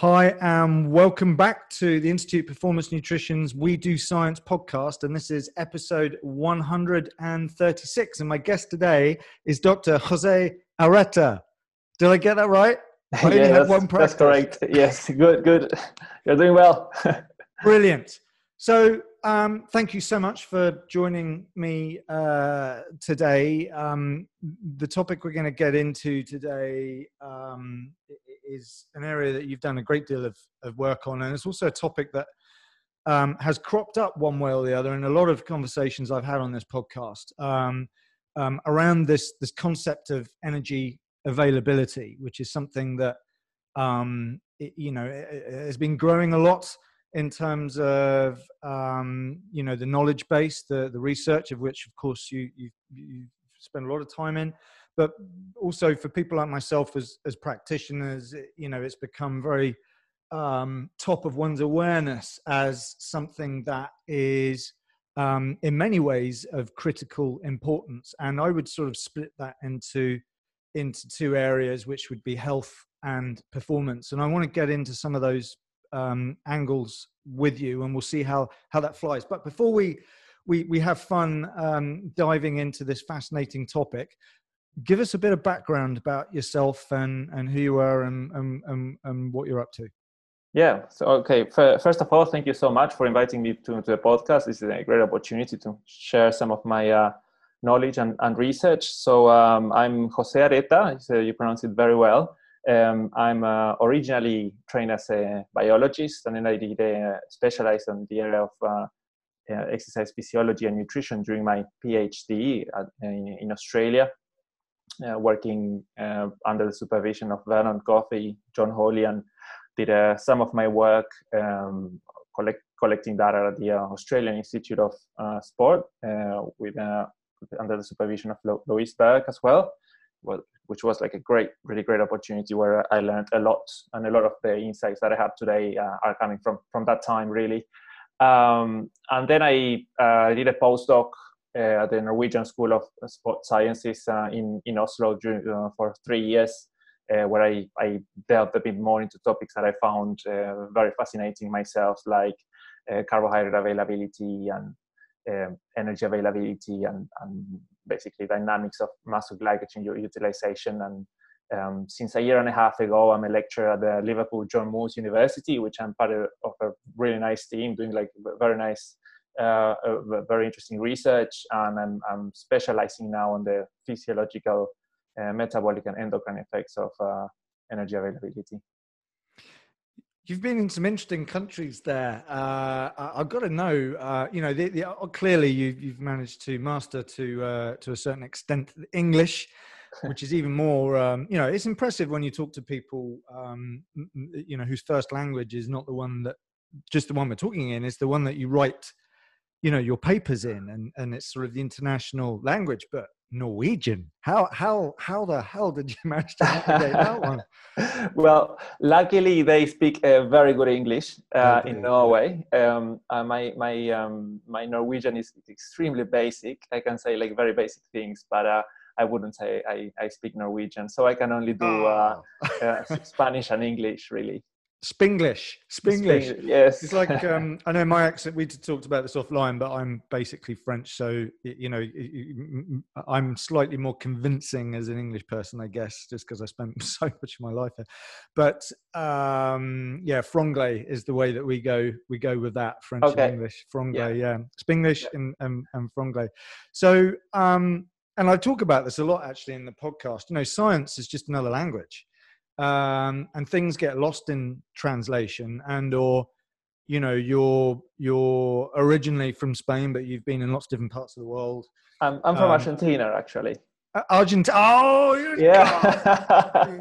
Hi, and welcome back to the Institute Performance Nutrition's We Do Science podcast. And this is episode 136. And my guest today is Dr. Jose Areta. Did I get that right? I only yeah, one That's correct. Yes, good, good. You're doing well. Brilliant. So, um, thank you so much for joining me uh, today. Um, the topic we're going to get into today um, is an area that you've done a great deal of, of work on, and it's also a topic that um, has cropped up one way or the other in a lot of conversations I've had on this podcast um, um, around this this concept of energy availability, which is something that um, it, you know has been growing a lot in terms of um, you know the knowledge base, the the research of which, of course, you you you spend a lot of time in but also for people like myself as as practitioners you know it's become very um, top of one's awareness as something that is um, in many ways of critical importance. And i would sort of split that into into two areas which would be health and performance. And i want to get into some of those um, angles with you and we'll see how how that flies. But before we we we have fun um, diving into this fascinating topic give us a bit of background about yourself and, and who you are and, and, and, and what you're up to. Yeah. So, okay. First of all, thank you so much for inviting me to, to the podcast. This is a great opportunity to share some of my uh, knowledge and, and research. So, um, I'm Jose Areta. So you pronounce it very well. Um, I'm uh, originally trained as a biologist, and then I did a specialized in the area of uh, uh, exercise physiology and nutrition during my PhD at, in, in Australia uh, working uh, under the supervision of Vernon Coffey, John and did uh, some of my work um, collect, collecting data at the Australian Institute of Sport with under the supervision of Louise Burke as well, which was like a great, really great opportunity where I learned a lot, and a lot of the insights that I have today uh, are coming from from that time, really. Um, and then I uh, did a postdoc uh, at the Norwegian School of Sport Sciences uh, in in Oslo uh, for three years, where I, I delved a bit more into topics that I found very fascinating myself, like carbohydrate availability and um, energy availability and, and basically dynamics of muscle glycogen utilization. And um, since a year and a half ago, I'm a lecturer at the Liverpool John Moores University, which I'm part of a really nice team doing like very nice uh, very interesting research, and I'm, I'm, specializing now on the physiological, uh, metabolic, and endocrine effects of uh, energy availability. You've been in some interesting countries there. Uh, I've got to know, uh, you know, the, the, uh, clearly you, have managed to master to uh, to a certain extent English, which is even more, um, you know, it's impressive when you talk to people, um, you know, whose first language is not the one that just the one we're talking in, is the one that you write you know your papers in and and it's sort of the international language but norwegian. How how how the hell did you manage to navigate that one? Well luckily they speak uh, very good english uh, in norway. Um, uh, my my um, my norwegian is extremely basic. I can say like very basic things but uh, I wouldn't say I, I speak Norwegian, so I can only do oh. Spanish and English, really. Spanglish, Spanglish. yes. It's like um, I know my accent. We talked about this offline, but I'm basically French, so you know I'm slightly more convincing as an English person, I guess, just because I spent so much of my life there. But um, yeah, franglais is the way that we go. We go with that French okay. and English. Franglais, yeah, yeah. Spanglish yeah. and, and, and franglais. So um, and I talk about this a lot actually in the podcast. You know, science is just another language um, and things get lost in translation and or you know you're you're originally from spain but you've been in lots of different parts of the world i'm, I'm from um, argentina actually Argentina. Oh, yeah.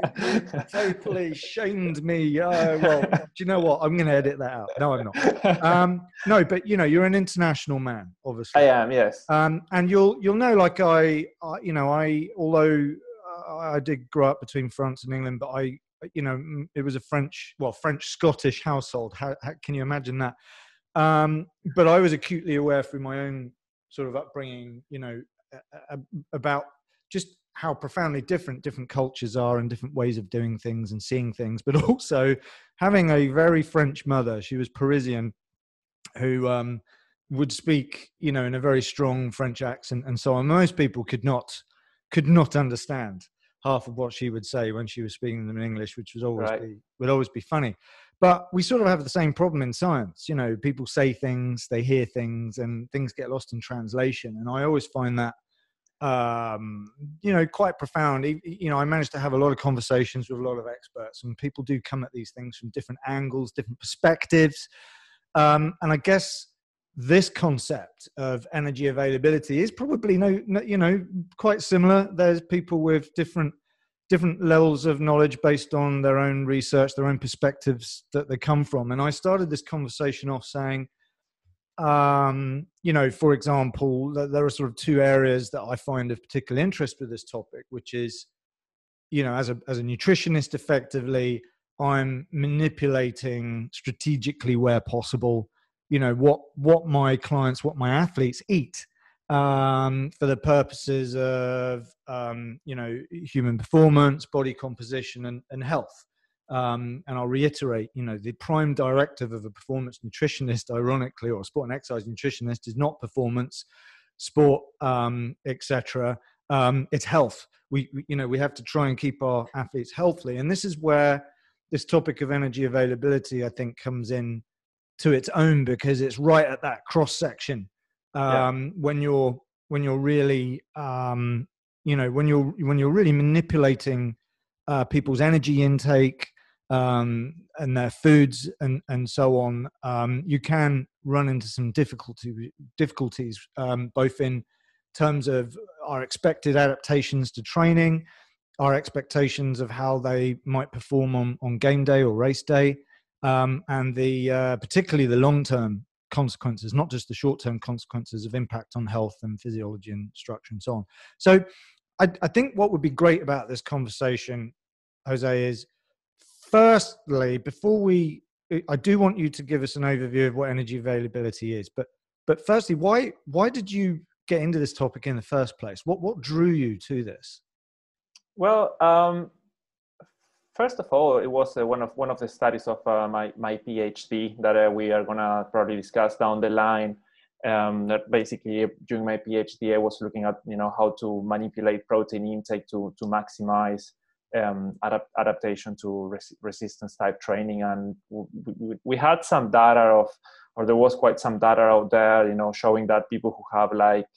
totally shamed me. Uh, well, do you know what? I'm going to edit that out. No, I'm not. Um, no, but you know, you're an international man, obviously. I am. Yes. Um, and you'll you'll know, like I, I you know, I although I did grow up between France and England, but I, you know, it was a French, well, French Scottish household. How, how can you imagine that? Um, but I was acutely aware through my own sort of upbringing, you know, about just how profoundly different different cultures are and different ways of doing things and seeing things, but also having a very French mother. She was Parisian, who um, would speak, you know, in a very strong French accent and so on. Most people could not could not understand half of what she would say when she was speaking them in English, which was always right. be, would always be funny. But we sort of have the same problem in science. You know, people say things, they hear things, and things get lost in translation. And I always find that, um, you know, quite profound. You know, I managed to have a lot of conversations with a lot of experts, and people do come at these things from different angles, different perspectives. Um, and I guess this concept of energy availability is probably no, no, you know quite similar. There's people with different different levels of knowledge based on their own research their own perspectives that they come from. And i started this conversation off saying um, you know for example there are sort of two areas that i find of particular interest with this topic which is you know as a as a nutritionist effectively i'm manipulating strategically where possible you know what what my clients what my athletes eat um, for the purposes of um, you know human performance body composition and, and health. Um, and i'll reiterate you know the prime directive of a performance nutritionist ironically or a sport and exercise nutritionist is not performance sport um, etc um, it's health. We, we you know we have to try and keep our athletes healthy and this is where this topic of energy availability i think comes in to its own because it's right at that cross section um, yeah. when you're when you're really um, you know when you're when you're really manipulating uh, people's energy intake um, and their foods and and so on um, you can run into some difficulty difficulties um, both in terms of our expected adaptations to training our expectations of how they might perform on, on game day or race day um, and the uh, particularly the long term consequences, not just the short term consequences of impact on health and physiology and structure and so on. So, I, I think what would be great about this conversation, Jose, is firstly before we, I do want you to give us an overview of what energy availability is, but but firstly, why why did you get into this topic in the first place? What what drew you to this? Well, um, first of all, it was uh, one of one of the studies of uh, my my PhD that uh, we are gonna probably discuss down the line. Um, that basically during my PhD, I was looking at you know how to manipulate protein intake to to maximize um, adapt, adaptation to res- resistance type training, and we, we, had some data of, or there was quite some data out there, you know, showing that people who have like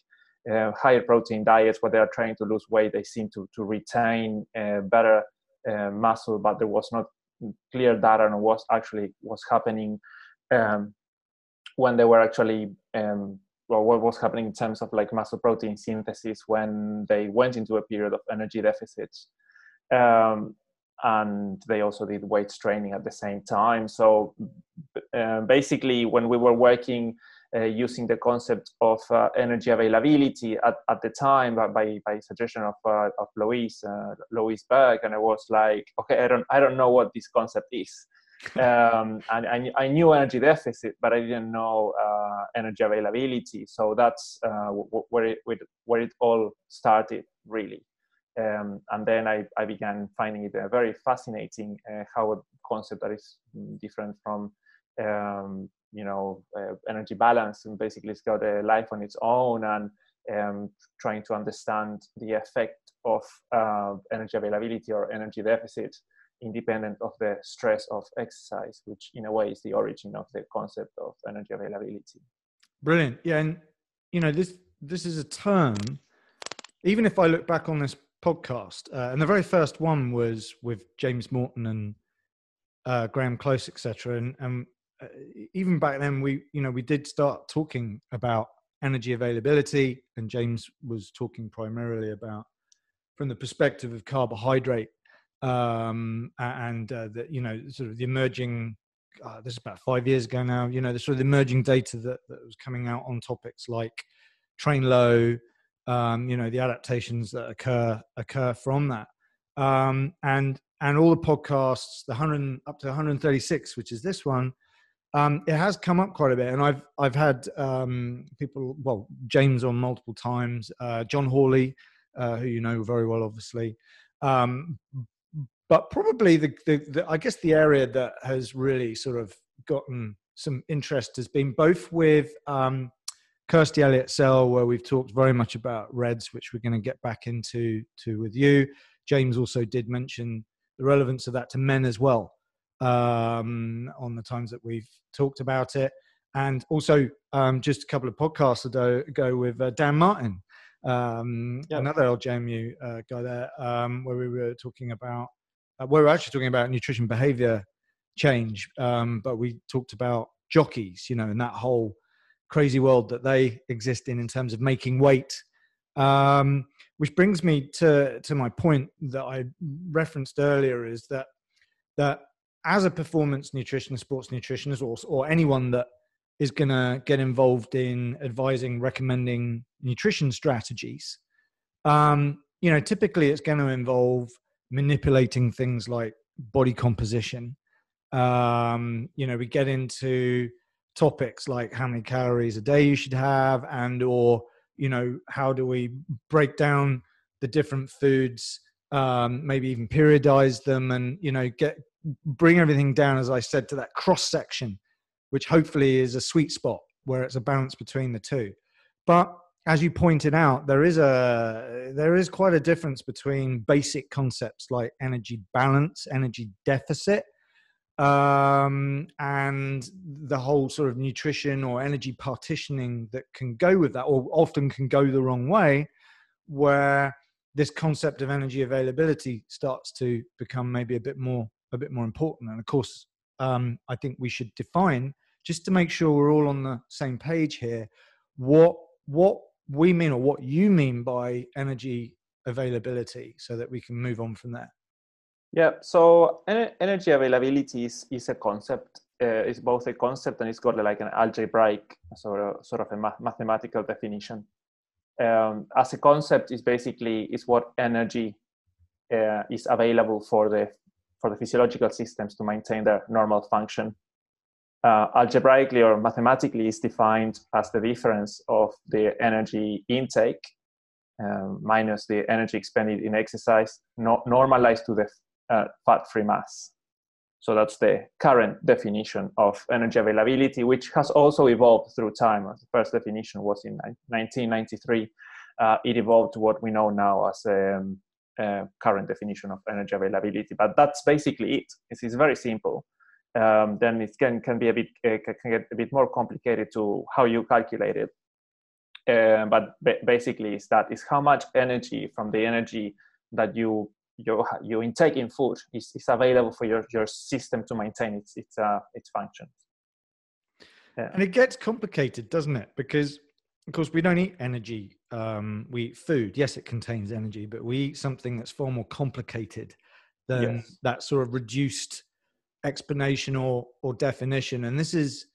uh, higher protein diets where they are trying to lose weight, they seem to to retain uh, better uh, muscle, but there was not clear data on what actually was happening um, when they were actually um, well, what was happening in terms of like muscle protein synthesis when they went into a period of energy deficits. Um, and they also did weight training at the same time. So uh, basically, when we were working uh, using the concept of uh, energy availability at, at the time by, by, suggestion of, uh, of Louise, uh, Louise Burke. And I was like, okay, I don't, I don't know what this concept is. um, and I, knew energy deficit, but I didn't know uh, energy availability. So that's uh, where, it, where it all started, really. Um, and then I, I began finding it very fascinating how a concept that is different from um, you know uh, energy balance and basically it's got a life on its own and um, trying to understand the effect of uh, energy availability or energy deficit independent of the stress of exercise which in a way is the origin of the concept of energy availability. Brilliant. Yeah and you know this this is a term even if i look back on this podcast uh, and the very first one was with james morton and uh, graeme close etc and, and even back then we you know we did start talking about energy availability and james was talking primarily about from the perspective of carbohydrate um, and uh, the you know sort of the emerging uh, this is about five years ago now you know the sort of the emerging data that, that was coming out on topics like train low um, you know the adaptations that occur occur from that. Um, and and all the podcasts the 100 up to 136 which is this one um, it has come up quite a bit, and I've I've had um, people, well, James on multiple times, uh, John Hawley uh, who you know very well, obviously. Um, but probably the, the, the, I guess the area that has really sort of gotten some interest has been both with um, Kirsty Elliott Sale, where we've talked very much about RED-S, which we're going to get back into to with you. James also did mention the relevance of that to men as well um, on the times that we've talked about it. And also, um, just a couple of podcasts ago, ago with uh, Dan Martin, um, yep. another LJMU uh, guy there, um, where we were talking about, uh, we were actually talking about nutrition behavior change, um, but we talked about jockeys, you know, and that whole crazy world that they exist in in terms of making weight. Um, which brings me to to my point that I referenced earlier is that that as a performance nutritionist, sports nutritionist, or or anyone that is going to get involved in advising, recommending nutrition strategies, um, you know, typically it's going to involve manipulating things like body composition. Um, you know, we get into topics like how many calories a day you should have and or you know how do we break down the different foods um, maybe even periodize them and you know get bring everything down as i said to that cross section which hopefully is a sweet spot where it's a balance between the two. But as you pointed out there is a there is quite a difference between basic concepts like energy balance energy deficit um, and the whole sort of nutrition or energy partitioning that can go with that, or often can go the wrong way, where this concept of energy availability starts to become maybe a bit more a bit more important. And of course, um, I think we should define just to make sure we're all on the same page here what what we mean or what you mean by energy availability, so that we can move on from there. Yeah, so energy availability is, is a concept. Uh, it's both a concept and it's got like an algebraic sort of, sort of a math- mathematical definition. Um, as a concept, is basically is what energy uh, is available for the for the physiological systems to maintain their normal function. Uh, algebraically or mathematically is defined as the difference of the energy intake um, minus the energy expended in exercise, no, normalized to the uh, fat-free mass. So that's the current definition of energy availability, which has also evolved through time. The first definition was in 1993. Uh, it evolved to what we know now as um, uh, current definition of energy availability. But that's basically it. It's, it's very simple. Um, then it can, can be a bit uh, can get a bit more complicated to how you calculate it. Uh, but basically, is that is how much energy from the energy that you your your intake in food is, is available for your, your system to maintain its its uh, its functions. Yeah. And it gets complicated, doesn't it? Because of course we don't eat energy. Um, we eat food. Yes, it contains energy, but we eat something that's far more complicated than yes. that sort of reduced explanation or or definition. And this is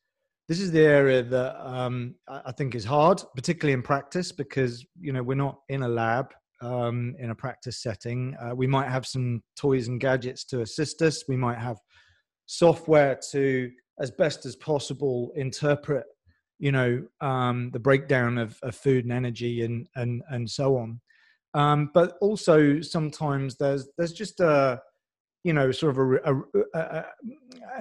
this is the area that um, I think is hard, particularly in practice, because you know we're not in a lab um, in a practice setting. Uh, we might have some toys and gadgets to assist us. We might have software to, as best as possible, interpret, you know, um, the breakdown of, of, food and energy and and and so on. Um, but also sometimes there's there's just a you know sort of a, a,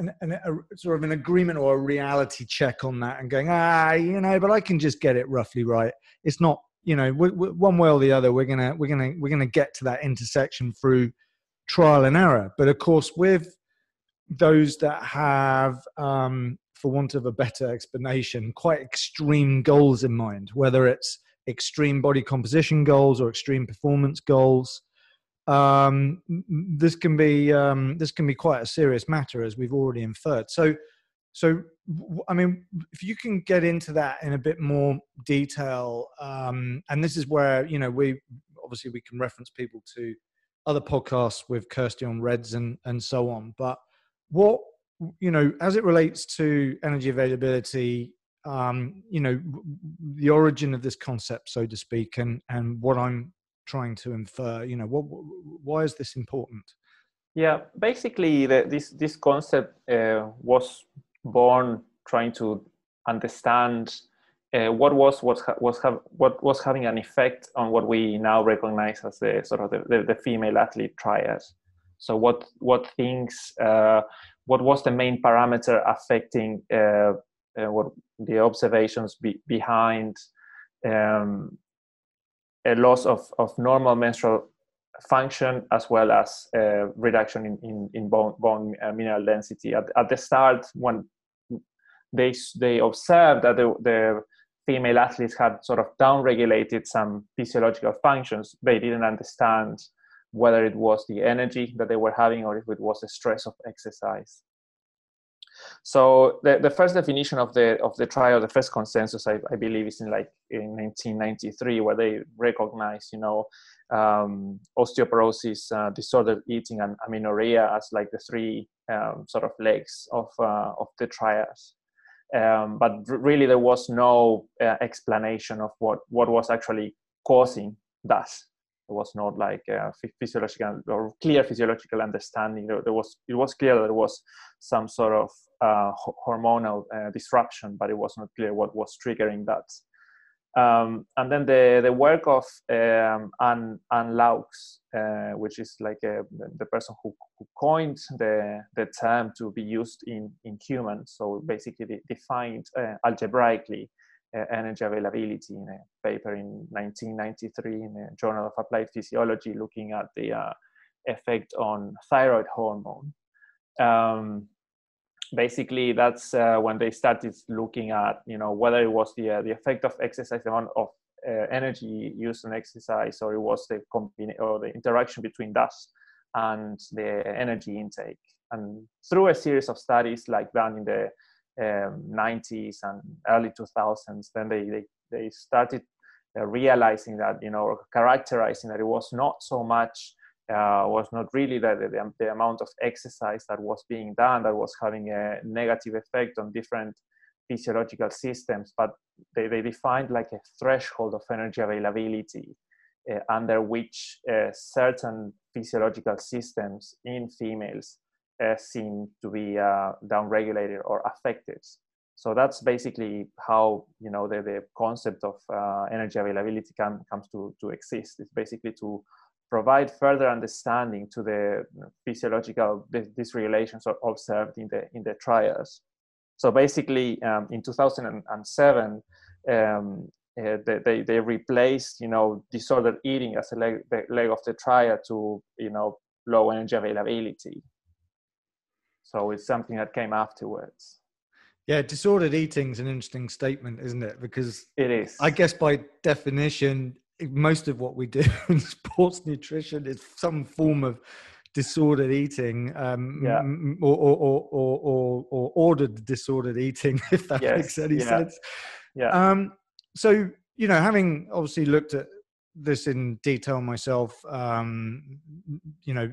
a, a, sort of an agreement or a reality check on that and going ah you know but i can just get it roughly right it's not you know, we, we, one way or the other, we're gonna we're gonna we're gonna get to that intersection through trial and error. But of course, with those that have, um, for want of a better explanation, quite extreme goals in mind, whether it's extreme body composition goals or extreme performance goals, um, this can be um, this can be quite a serious matter, as we've already inferred. So so, I mean, if you can get into that in a bit more detail, um, and this is where you know we obviously we can reference people to other podcasts with Kirsty on RED-S and and so on. But what you know, as it relates to energy availability, um, you know, the origin of this concept, so to speak, and and what I'm trying to infer, you know, what why is this important? Yeah, basically, the, this this concept uh, was born trying to understand uh, what was what was have, what was having an effect on what we now recognize as the sort of the, the, the female athlete triad. So what what things uh, what was the main parameter affecting uh, uh what the observations be, behind um, a loss of, of normal menstrual function as well as uh, reduction in, in, in bone, bone mineral density. At, at the start, when they, they observed that the, the female athletes had sort of downregulated some physiological functions, they didn't understand whether it was the energy that they were having or if it was the stress of exercise. So the, the first definition of the of the triad, the first consensus, I, I believe, is in like in 1993, where they recognize, you know, um, osteoporosis, uh, disordered eating, and amenorrhea as like the three um, sort of legs of uh, of the triads. Um, but really, there was no uh, explanation of what what was actually causing that there was not like a physiological or clear physiological understanding. There, was it was clear that there was some sort of uh, hormonal uh, disruption, but it was not clear what was triggering that. Um, and then the, the work of um, Anne, Anne Loucks, uh, which is like a, the person who, who, coined the, the term to be used in, in humans. So basically defined uh, algebraically uh, energy availability in a paper in 1993 in the Journal of Applied Physiology looking at the uh, effect on thyroid hormone. Um, basically, that's uh, when they started looking at, you know, whether it was the, uh, the effect of exercise, the amount of uh, energy used in exercise, or it was the combina- or the interaction between that and the energy intake. And through a series of studies like done in the um, 90s and early 2000s, then they, they, they started uh, realizing that, you know, characterizing that it was not so much, uh, was not really the, the, the, amount of exercise that was being done that was having a negative effect on different physiological systems, but they, they defined like a threshold of energy availability uh, under which uh, certain physiological systems in females seem to be uh, downregulated or affected. So that's basically how you know the, the concept of uh, energy availability can, comes to, to exist. It's basically to provide further understanding to the physiological dysregulations observed in the in the triads. So basically, um, in 2007, um, uh, they, they replaced you know disordered eating as a leg, leg of the triad to you know low energy availability so it's something that came afterwards. Yeah, disordered eating is an interesting statement, isn't it? Because it is. I guess by definition, most of what we do in sports nutrition is some form of disordered eating um, yeah. or, or, or, or, or ordered disordered eating, if that yes. makes any yeah. sense. Yeah. Um, so, you know, having obviously looked at this in detail myself, um, you know,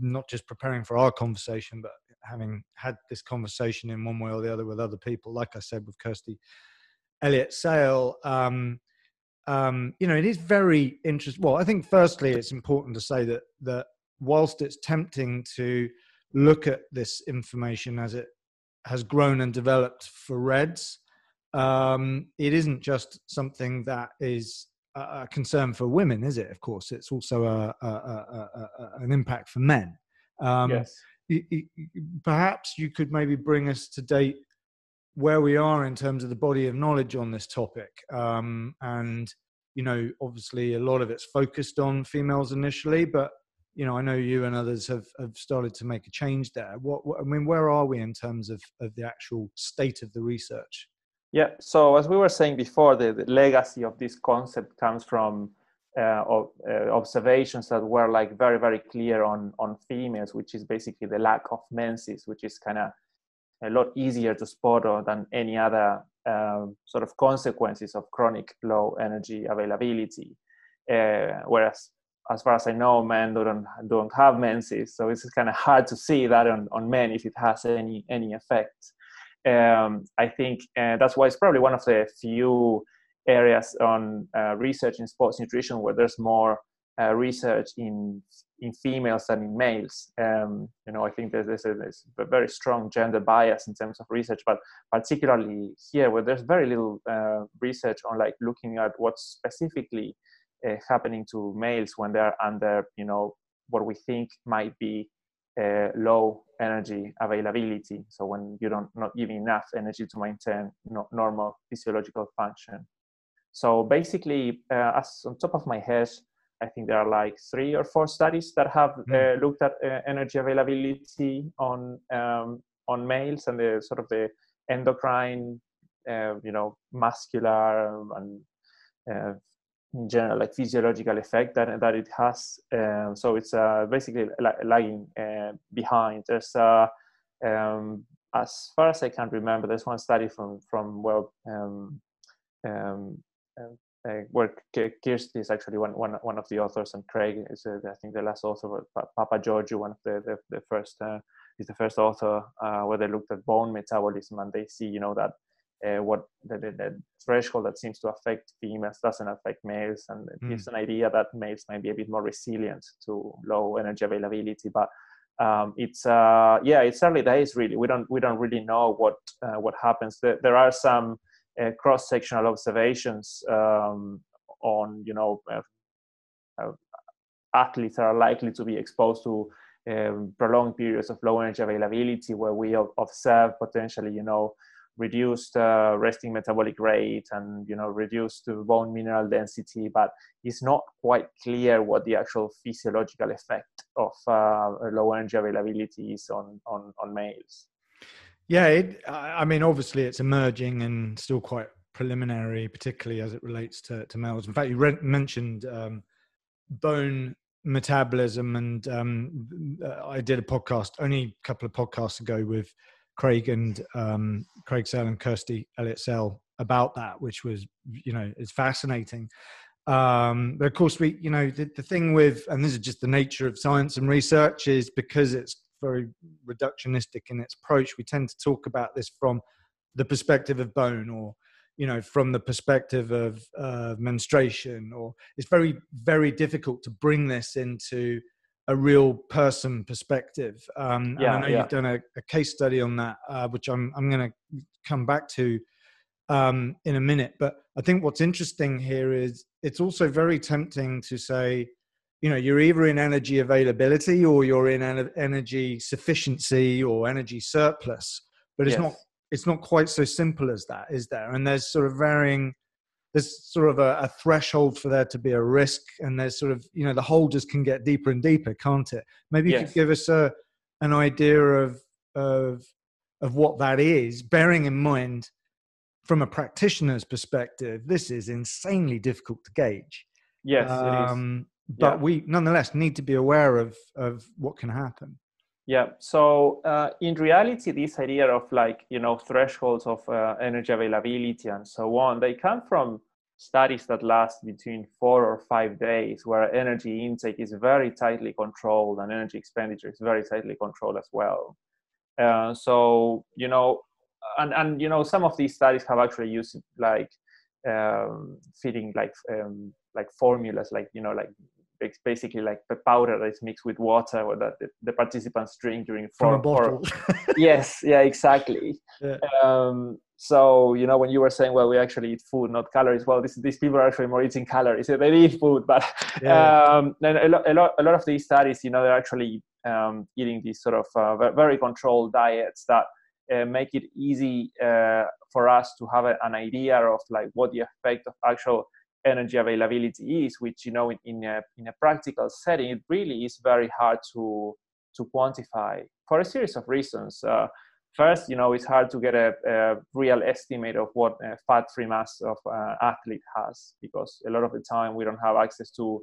not just preparing for our conversation, but having had this conversation in one way or the other with other people, like I said with Kirsty Elliott Sale, um, um, you know, it is very interesting. Well, I think firstly, it's important to say that that whilst it's tempting to look at this information as it has grown and developed for RED-S, um, it isn't just something that is a concern for women, is it? Of course, it's also a, a, a, an impact for men. Um, yes perhaps you could maybe bring us to date where we are in terms of the body of knowledge on this topic. Um, and, you know, obviously a lot of it's focused on females initially, but, you know, I know you and others have, have started to make a change there. What, what I mean, where are we in terms of, of the actual state of the research? Yeah, so as we were saying before, the, the legacy of this concept comes from uh, of, uh, observations that were like very very clear on on females which is basically the lack of menses which is kind of a lot easier to spot than any other um, sort of consequences of chronic low energy availability uh, whereas as far as I know, men don't don't have menses, so it's kind of hard to see that on, on men if it has any any effect. Um, I think uh, that's why it's probably one of the few areas on uh, research in sports nutrition where there's more uh, research in in females than in males. Um, you know, I think there's, there's, a, there's, a, very strong gender bias in terms of research, but particularly here where there's very little uh, research on like looking at what's specifically uh, happening to males when they're under, you know, what we think might be uh, low energy availability. So when you don't not giving enough energy to maintain no, normal physiological function. So basically, uh, as on top of my head, I think there are like three or four studies that have mm. uh, looked at uh, energy availability on um, on males and the sort of the endocrine, uh, you know, muscular and uh, in general like physiological effect that that it has. Um, so it's uh, basically lagging uh, behind. There's um, as far as I can remember, there's one study from from well. Um, um, uh, where Kirsty is actually one, one, one of the authors, and Craig is, uh, I think, the last author. Papageorgiou, one of the the, the first, uh, is the first author uh, where they looked at bone metabolism, and they see, you know, that uh, what the, the, the, threshold that seems to affect females doesn't affect males, and it mm. gives an idea that males might be a bit more resilient to low energy availability, but. Um, it's uh, yeah, it's early days really. We don't we don't really know what what happens. There, there are some uh, cross-sectional observations um, on you know uh, uh, athletes are likely to be exposed to um, prolonged periods of low energy availability where we observe potentially you know reduced uh, resting metabolic rate and you know reduced bone mineral density but it's not quite clear what the actual physiological effect of uh, low energy availability is on, on on males yeah, it, I mean, obviously it's emerging and still quite preliminary, particularly as it relates to, to males. In fact, you re- mentioned um, bone metabolism, and um, uh, I did a podcast only a couple of podcasts ago with Craig and um, Craig Sale and Kirsty Elliott Sale about that, which was, you know, it's fascinating. Um, but of course, we, you know, the, the thing with, and this is just the nature of science and research, is because it's very reductionistic in its approach. We tend to talk about this from the perspective of bone or you know from the perspective of uh, menstruation or it's very very difficult to bring this into a real person perspective um, yeah, i know yeah. you've done a, a, case study on that uh, which i'm, I'm going to come back to um, in a minute but i think what's interesting here is it's also very tempting to say you know you're either in energy availability or you're in energy sufficiency or energy surplus but it's yes. not it's not quite so simple as that is there and there's sort of varying there's sort of a, a, threshold for there to be a risk and there's sort of you know the hole just can get deeper and deeper can't it maybe you yes. could give us a an idea of of of what that is bearing in mind from a practitioner's perspective this is insanely difficult to gauge yes um, but yeah. we nonetheless need to be aware of of what can happen. Yeah. So uh, in reality this idea of like you know thresholds of uh, energy availability and so on they come from studies that last between four or five days where energy intake is very tightly controlled and energy expenditure is very tightly controlled as well. Uh, so you know and and you know some of these studies have actually used like um, feeding like um, like formulas like you know like it's basically like the powder that is mixed with water or that the, the participants drink during four, four yes yeah exactly yeah. Um, so you know when you were saying well we actually eat food not calories well this, these people are actually more eating calories they eat food but yeah. um, a, lot, a, lot, a lot of these studies you know they're actually um, eating these sort of uh, very controlled diets that uh, make it easy uh, for us to have a, an idea of like what the effect of actual energy availability is, which you know in, in, a, in a practical setting, it really is very hard to to quantify for a series of reasons. Uh, first, you know, it's hard to get a, a real estimate of what fat-free mass of uh, athlete has because a lot of the time we don't have access to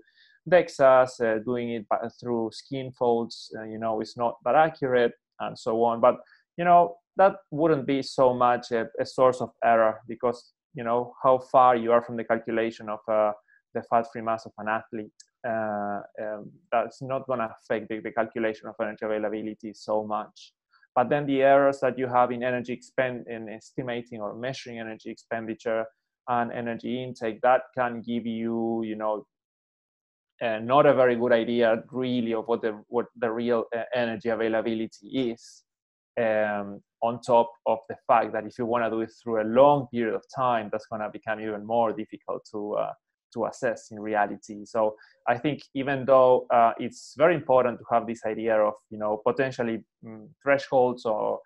DEXAs, uh, doing it through skin folds, uh, you know, is not that accurate and so on. But you know, that wouldn't be so much a, a source of error because you know how far you are from the calculation of uh, the fat-free mass of an athlete. Uh, um, that's not going to affect the, the, calculation of energy availability so much. But then the errors that you have in energy expend in estimating or measuring energy expenditure and energy intake that can give you, you know, uh, not a very good idea really of what the what the real uh, energy availability is um, on top of the fact that if you want to do it through a long period of time that's going to become even more difficult to uh, to assess in reality so i think even though uh, it's very important to have this idea of you know potentially um, thresholds or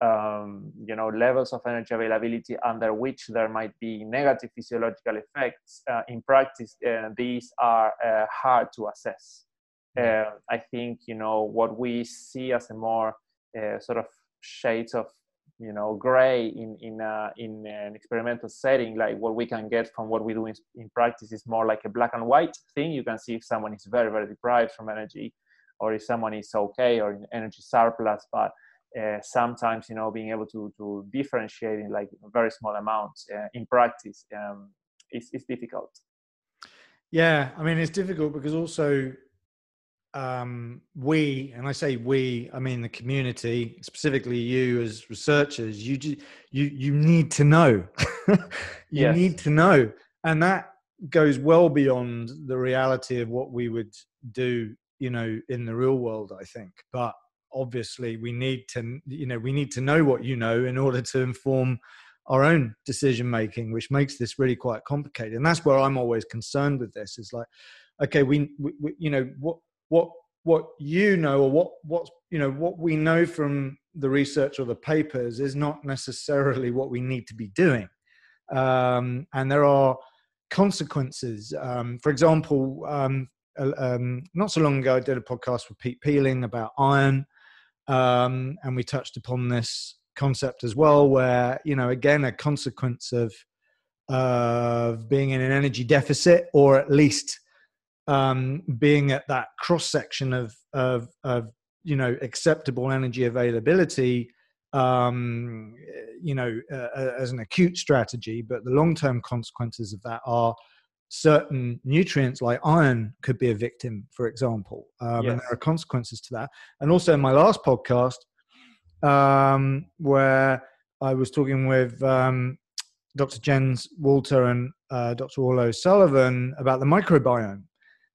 um, you know levels of energy availability under which there might be negative physiological effects uh, in practice uh, these are uh, hard to assess mm-hmm. uh, i think you know what we see as a more sort of shades of you know gray in in uh, in an experimental setting. Like what we can get from what we do in, in practice is more like a black and white thing. You can see if someone is very very deprived from energy or if someone is okay or in energy surplus. But uh, sometimes you know being able to to differentiate in like very small amounts uh, in practice um, is, is difficult. Yeah i mean it's difficult because also um, we and i say we i mean the community specifically you as researchers you you you need to know. You yes. need to know. And that goes well beyond the reality of what we would do you know in the real world i think. But obviously we need to you know we need to know what you know in order to inform our own decision making which makes this really quite complicated. And that's where i'm always concerned with this is like okay we, we, we you know what what what you know or what what you know what we know from the research or the papers is not necessarily what we need to be doing. Um, and there are consequences. Um, for example um, um, not so long ago i did a podcast with pete peeling about iron. Um, and we touched upon this concept as well, where you know, again, a consequence of of being in an energy deficit, or at least um, being at that cross section of, of of you know acceptable energy availability. Um, you know, uh, as an acute strategy, but the long term consequences of that are certain nutrients like iron could be a victim, for example. Um, yes. And there are consequences to that. And also in my last podcast, um, where I was talking with um, Dr. Jens Walter and uh, Dr. Orla O'Sullivan about the microbiome.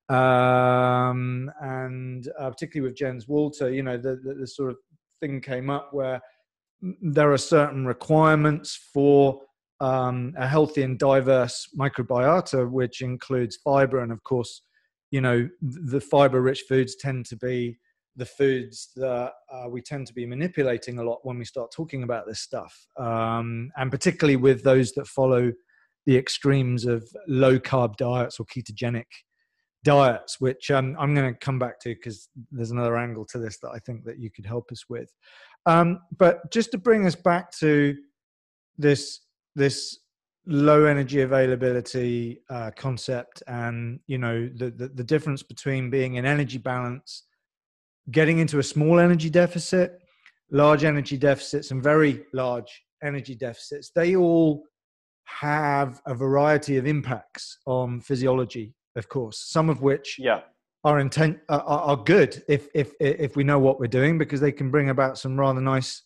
Um, and uh, particularly with Jens Walter, you know, the, the, the sort of thing came up where there are certain requirements for um, a healthy and diverse microbiota, which includes fiber. And of course, you know, the fiber rich foods tend to be the foods that uh, we tend to be manipulating a lot when we start talking about this stuff. Um, and particularly with those that follow the extremes of low carb diets or ketogenic diets, which um, I'm going to come back to because there's another angle to this that I think that you could help us with. Um, but just to bring us back to this this low energy availability uh, concept and you know the, the, the difference between being in energy balance getting into a small energy deficit large energy deficits and very large energy deficits they all have a variety of impacts on physiology of course some of which yeah are intent are, are good if if if we know what we're doing because they can bring about some rather nice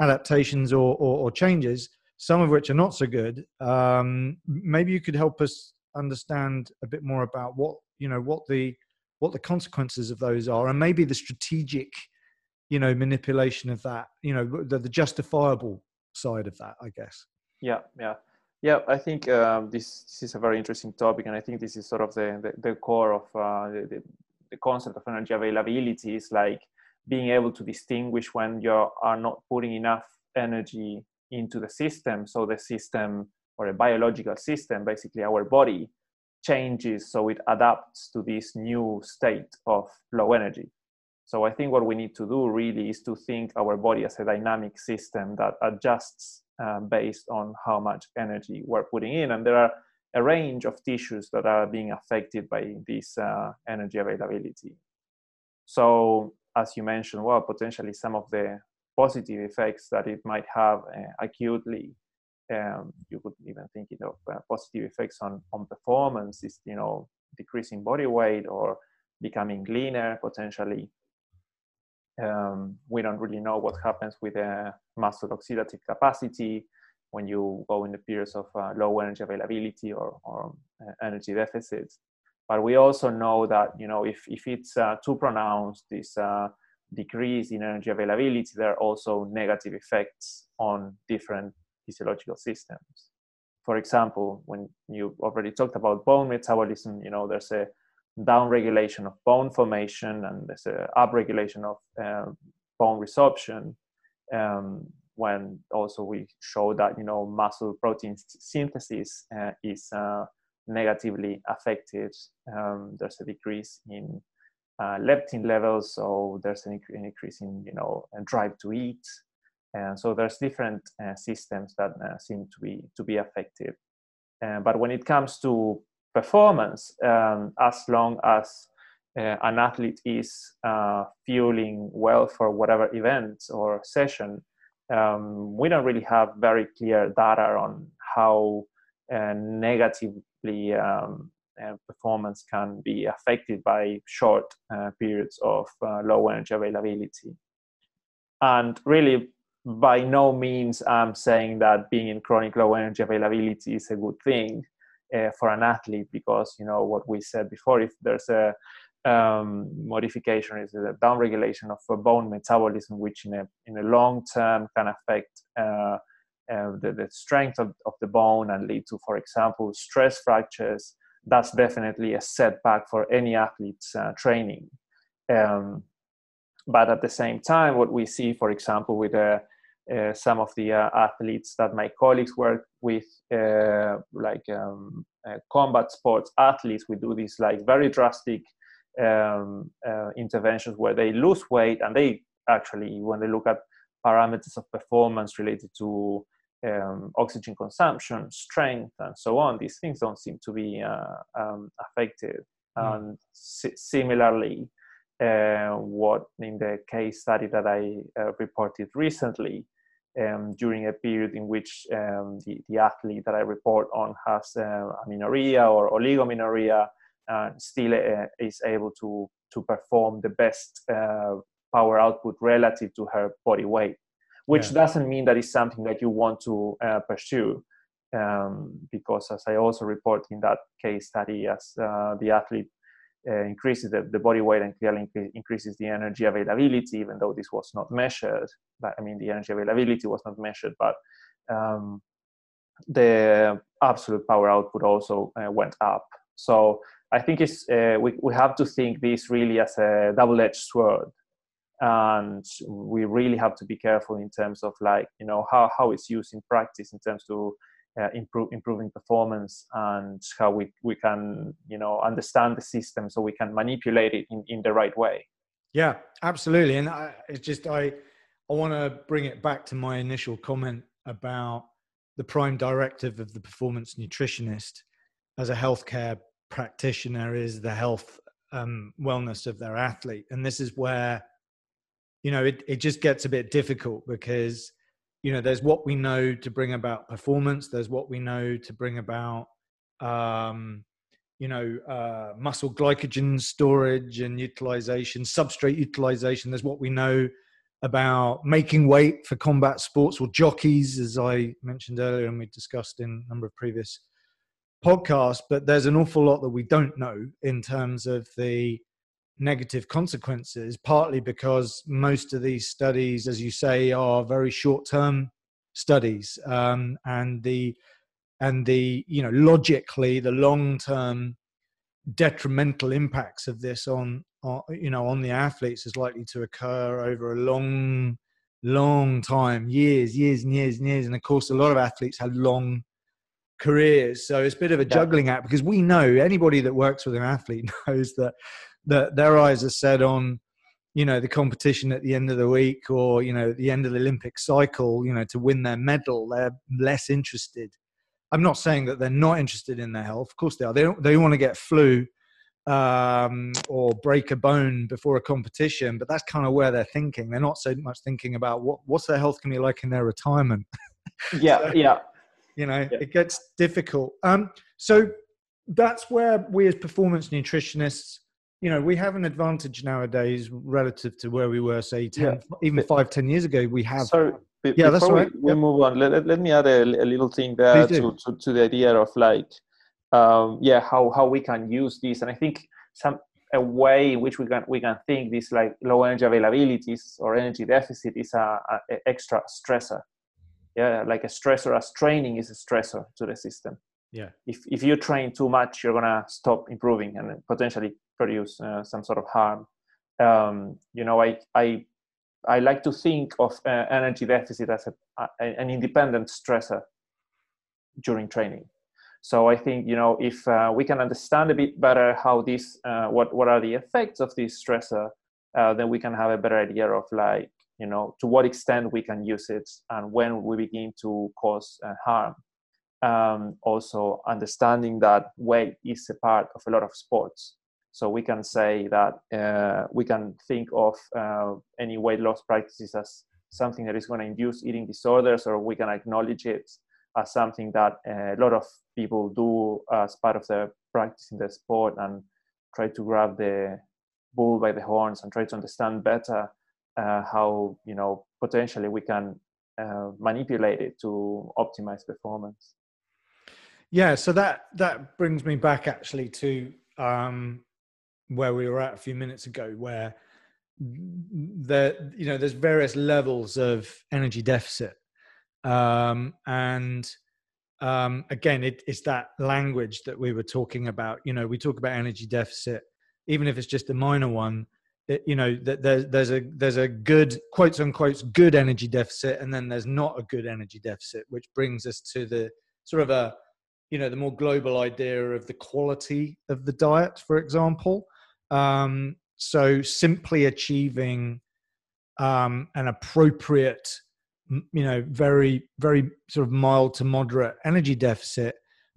adaptations or, or, or changes some of which are not so good. Um, maybe you could help us understand a bit more about what you know what the what the consequences of those are, and maybe the strategic, you know, manipulation of that. You know, the, the justifiable side of that, I guess. Yeah, yeah. Yeah, I think um, this, this is a very interesting topic, and I think this is sort of the, the, the core of uh, the, the concept of energy availability is like being able to distinguish when you are not putting enough energy into the system so the system or a biological system basically our body changes so it adapts to this new state of low energy. So i think what we need to do really is to think our body as a dynamic system that adjusts uh, based on how much energy we're putting in and there are a range of tissues that are being affected by this uh, energy availability so as you mentioned well potentially some of the positive effects that it might have uh, acutely. Um, you could even think it of uh, positive effects on, on performance, is you know decreasing body weight or becoming leaner potentially. Um, we don't really know what happens with the muscle oxidative capacity when you go in the periods of uh, low energy availability or, or uh, energy deficits. but we also know that you know if if it's uh, too pronounced, this uh, decrease in energy availability, there are also negative effects on different physiological systems. For example, when you already talked about bone metabolism, you know there's a downregulation of bone formation and there's a upregulation of uh, bone resorption. Um, when also we show that you know muscle protein synthesis uh, is uh, negatively affected. Um, there's a decrease in uh, leptin levels, so there's an, increase in you know drive to eat, and so there's different uh, systems that uh, seem to be to be affected. But when it comes to performance, um, as long as uh, an athlete is uh, fueling well for whatever event or session, um, we don't really have very clear data on how uh, negatively um, uh, performance can be affected by short uh, periods of uh, low energy availability. And really, by no means I'm saying that being in chronic low energy availability is a good thing uh, for an athlete because you know what we said before if there's a um, modification is a downregulation of bone metabolism, which in a in a long term can affect uh, uh, the, the strength of, of the bone and lead to, for example, stress fractures. That's definitely a setback for any athlete's uh, training. Um, but at the same time, what we see, for example, with uh, uh, some of the uh, athletes that my colleagues work with, like um, combat sports athletes, we do these like very drastic um, uh, interventions where they lose weight and they actually, when they look at parameters of performance related to um, oxygen consumption, strength, and so on, these things don't seem to be uh, um, affected. Mm. And si- similarly, uh, what in the case study that I uh, reported recently, um, during a period in which um, the, the athlete that I report on has uh, amenorrhea or oligomenorrhea, uh, still uh, is able to to perform the best uh, power output relative to her body weight which yeah. doesn't mean that it's something that you want to uh, pursue um, because as i also report in that case study as uh, the athlete uh, increases the, the, body weight and clearly increases the energy availability even though this was not measured but i mean the energy availability was not measured but um, the absolute power output also went up. So I think it's uh, we we have to think this really as a double-edged sword, and we really have to be careful in terms of like you know how how it's used in practice in terms to uh, improve improving performance and how we we can you know understand the system so we can manipulate it in in the right way. Yeah, absolutely, and I, it's just I I want to bring it back to my initial comment about the prime directive of the performance nutritionist as a healthcare practitioner is the health um, wellness of their athlete and this is where you know it, it just gets a bit difficult because you know there's what we know to bring about performance there's what we know to bring about um, you know uh, muscle glycogen storage and utilization substrate utilization. There's what we know about making weight for combat sports or jockeys as i mentioned earlier and we discussed in a number of previous podcasts. But there's an awful lot that we don't know in terms of the negative consequences, partly because most of these studies, as you say, are very short term studies. Um, and the and the you know logically the long term detrimental impacts of this on, on you know on the athletes is likely to occur over a long long time years years and years and years and of course a lot of athletes have long careers. So it's a bit of a juggling act because we know anybody that works with an athlete knows that that their eyes are set on you know the competition at the end of the week or you know at the end of the olympic cycle you know to win their medal. They're less interested. I'm not saying that they're not interested in their health. Of course they are. They don't they want to get flu um, or break a bone before a competition but that's kind of where they're thinking. They're not so much thinking about what what's their health going to be like in their retirement. Yeah so, yeah. you know yeah. it gets difficult. Um so that's where we as performance nutritionists you know we have an advantage nowadays relative to where we were say 10 yeah. even five ten years ago we have. Sorry b- yeah that's right. we, we move on let, let me add a, a little thing there to, to, to, the idea of like um, yeah how how we can use this. And i think some a way in which we can we can think this like low energy availabilities or energy deficit is a, a extra stressor. Yeah like a stressor as training is a stressor to the system yeah. If if you train too much you're gonna stop improving and potentially produce uh, some sort of harm. Um, you know i i i like to think of uh, energy deficit as a, a, an independent stressor during training. So I think you know if uh, we can understand a bit better how this, uh, what what are the effects of this stressor, uh, then we can have a better idea of like you know to what extent we can use it and when we begin to cause uh, harm. Um, also understanding that weight is a part of a lot of sports. So we can say that uh, we can think of uh, any weight loss practices as something that is going to induce eating disorders, or we can acknowledge it as something that a lot of people do as part of their practice in the sport and try to grab the bull by the horns and try to understand better uh, how you know potentially we can uh, manipulate it to optimize performance yeah so that that brings me back actually to um, where we were at a few minutes ago where the you know there's various levels of energy deficit um, and um, again, it, it's that language that we were talking about. You know, we talk about energy deficit, even if it's just a minor one. It, you know, that there's there's a there's a good quotes unquote good energy deficit, and then there's not a good energy deficit, which brings us to the sort of a you know the more global idea of the quality of the diet, for example. Um, so simply achieving um, an appropriate you know very very sort of mild to moderate energy deficit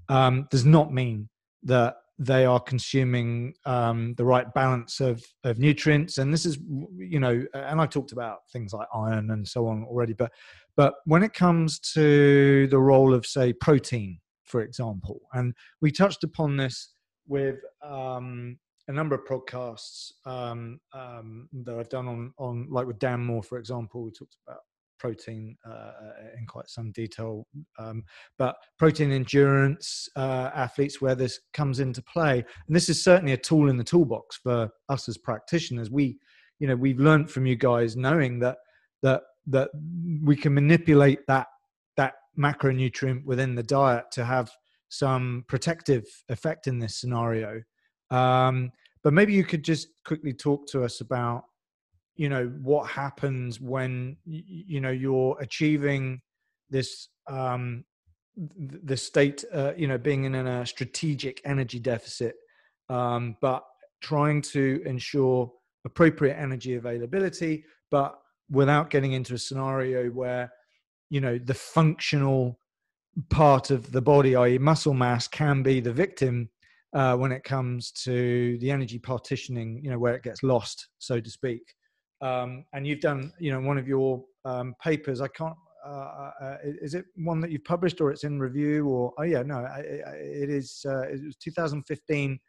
um, does not mean that they are consuming um, the right balance of, of nutrients and this is you know and i talked about things like iron and so on already but but when it comes to the role of say protein for example and we touched upon this with um, a number of podcasts um, um, that I've done on on like with Dan Moore, for example. We talked about protein uh, in quite some detail. Um, but protein endurance uh, athletes, where this comes into play, and this is certainly a tool in the toolbox for us as practitioners. We, you know, we've learned from you guys knowing that that that we can manipulate that macronutrient within the diet to have some protective effect in this scenario. Um, but maybe you could just quickly talk to us about you know what happens when you know you're achieving this um the state uh, you know being in a strategic energy deficit um but trying to ensure appropriate energy availability but without getting into a scenario where you know the functional part of the body i.e muscle mass can be the victim uh, when it comes to the energy partitioning you know where it gets lost so to speak. Um, and you've done you know one of your um, papers i can't uh, uh, uh is it one that you've published or it's in review or oh yeah no it is uh, it was 2015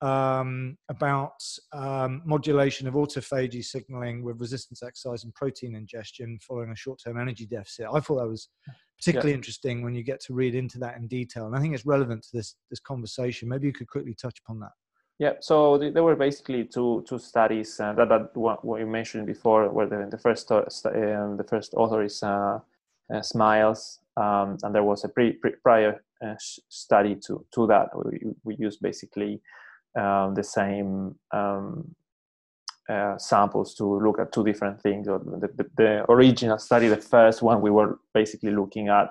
um, about um, modulation of autophagy signaling with resistance exercise and protein ingestion following a short-term energy deficit i thought that was particularly yeah. interesting when you get to read into that in detail and i think it's relevant to this this conversation maybe you could quickly touch upon that yeah, so there were basically two two studies uh, that that what, what you mentioned before, where the, the first uh, um, the first author is uh, uh, Smiles, um, and there was a pre, pre prior uh, study to to that. We we used basically um, the same um, uh, samples to look at two different things. The, the, the original study, the first one, we were basically looking at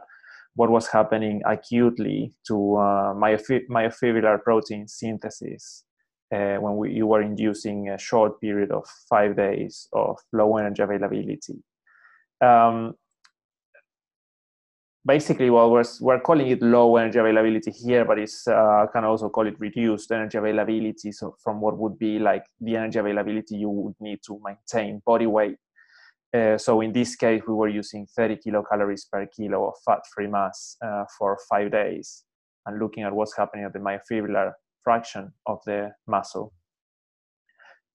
what was happening acutely to uh, myofibrillar protein synthesis uh, when we, you were inducing a short period of five days of low energy availability. Um, basically, well, we're, we're calling it low energy availability here, but it's uh, can also call it reduced energy availability. So from what would be like the energy availability you would need to maintain body weight. Uh, so in this case, we were using 30 kilocalories per kilo of fat-free mass uh, for five days and looking at what's happening at the myofibrillar fraction of the muscle.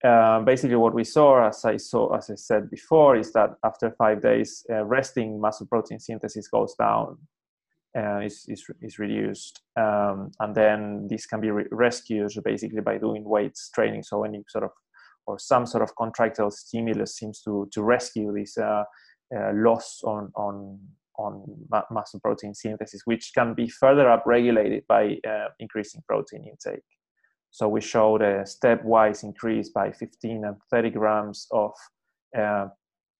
Uh, basically, what we saw, as I saw, as I said before, is that after five days, uh, resting muscle protein synthesis goes down, uh, is, is, is reduced. Um, and then this can be re- rescued basically by doing weights training. So any sort of or some sort of contractile stimulus seems to to rescue this uh, uh, loss on on on muscle protein synthesis, which can be further upregulated by increasing protein intake. So we showed a stepwise increase by 15 and 30 grams of uh,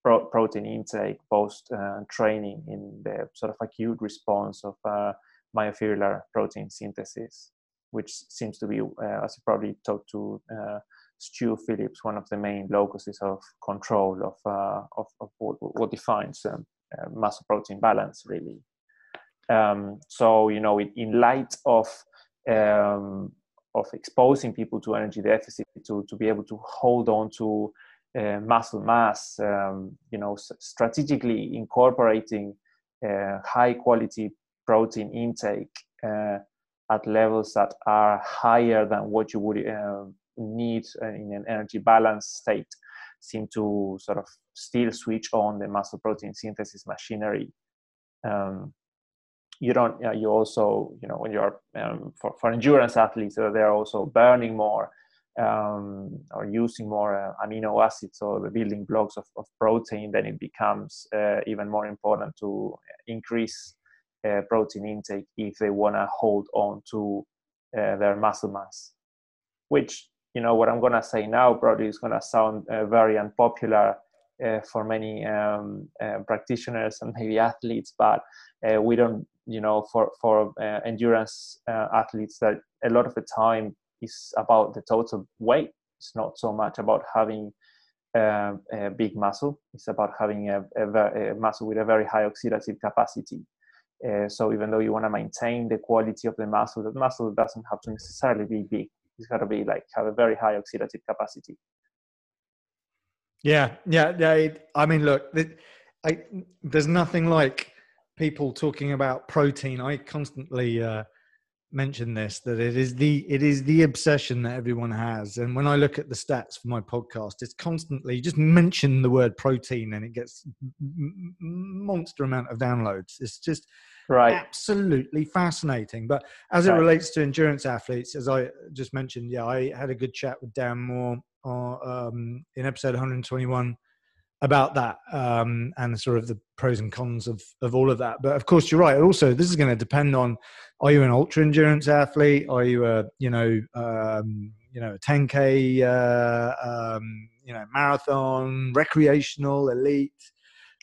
pro- protein intake post uh, training in the sort of acute response of uh, myofibrillar protein synthesis, which seems to be, uh, as you probably talked to uh, Stu Phillips, one of the main locuses of control of, uh, of, of, what, what defines um, muscle protein balance, really. Um, so, you know, in, in light of um, of exposing people to energy deficit to, to be able to hold on to uh, muscle mass, um, you know, strategically incorporating uh, high quality protein intake uh, at levels that are higher than what you would uh, need in an energy balance state seem to sort of still switch on the muscle protein synthesis machinery. Um, you don't, you also, you know, when you're um, for, for endurance athletes, uh, they're also burning more um, or using more uh, amino acids or the building blocks of, of protein, then it becomes uh, even more important to increase uh, protein intake if they want to hold on to uh, their muscle mass. Which, you know, what I'm going to say now probably is going to sound uh, very unpopular uh, for many um, practitioners and maybe athletes, but we don't, you know, for, for endurance athletes that a lot of the time is about the total weight. It's not so much about having uh, a big muscle. It's about having a, a, a, muscle with a very high oxidative capacity. Uh, so even though you want to maintain the quality of the muscle, the muscle doesn't have to necessarily be big. It's got to be like have a very high oxidative capacity. Yeah, yeah, yeah. I mean, look, I, there's nothing like people talking about protein. I constantly uh, mention this that it is the it is the obsession that everyone has. And when i look at the stats for my podcast it's constantly just mention the word protein and it gets monster amount of downloads. It's just right. absolutely fascinating. But as it relates to endurance athletes as i just mentioned yeah i had a good chat with dan moore uh, um, in episode 121 about that um, and sort of the pros and cons of, of all of that. But of course, you're right. Also, this is going to depend on: are you an ultra endurance athlete? Are you a you know um, you know a 10k uh, um, you know marathon, recreational, elite,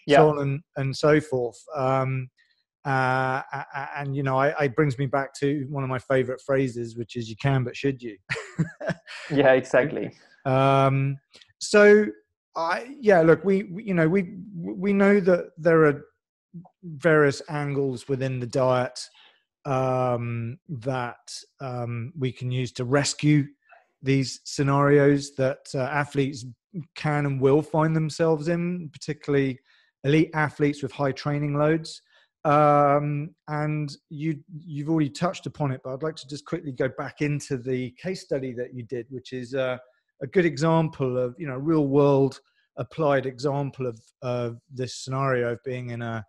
yeah. so on and, and so forth. Um, uh, and you know, I, it brings me back to one of my favorite phrases, which is "you can, but should you?" yeah, exactly. Um, so I yeah, look, we, we you know we we know that there are various angles within the diet um, that um, we can use to rescue these scenarios that uh, athletes can and will find themselves in, particularly elite athletes with high training loads. Um, and you you've already touched upon it, but I'd like to just quickly go back into the case study that you did, which is uh, a good example of you know real world applied example of of this scenario of being in a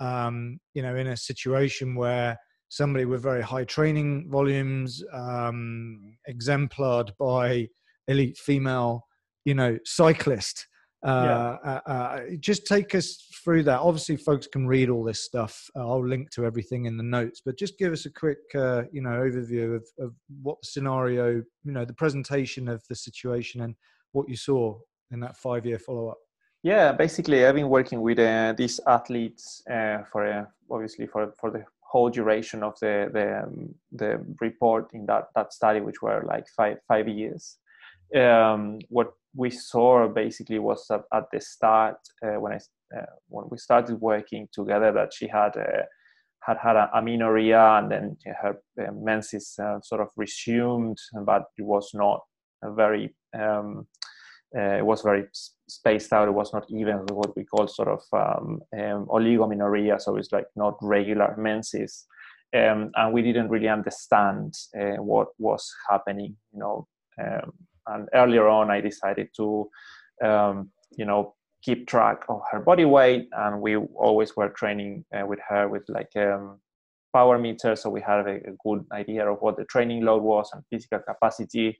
um, you know in a situation where somebody with very high training volumes um, exemplared by elite female you know cyclist uh, yeah. uh, uh, just take us through that. Obviously, folks can read all this stuff. I'll link to everything in the notes, but just give us a quick, uh, you know, overview of, of what the scenario, you know, the presentation of the situation and what you saw in that five-year follow-up. Yeah, basically, I've been working with uh, these athletes uh, for obviously for for the whole duration of the the um, the report in that that study, which were like five five years. Um, what we saw basically was that at the start uh, when I uh, when we started working together that she had uh, had had a amenorrhea and then her uh, menses uh, sort of resumed, but it was not very um, uh, it was very spaced out. It was not even what we call sort of um, um, oligomenorrhea, so it's like not regular menses. Um, and we didn't really understand what was happening, you know. Um, and earlier on i decided to um, you know keep track of her body weight and we always were training uh, with her with like um, power meter, so we had a, a, good idea of what the training load was and physical capacity.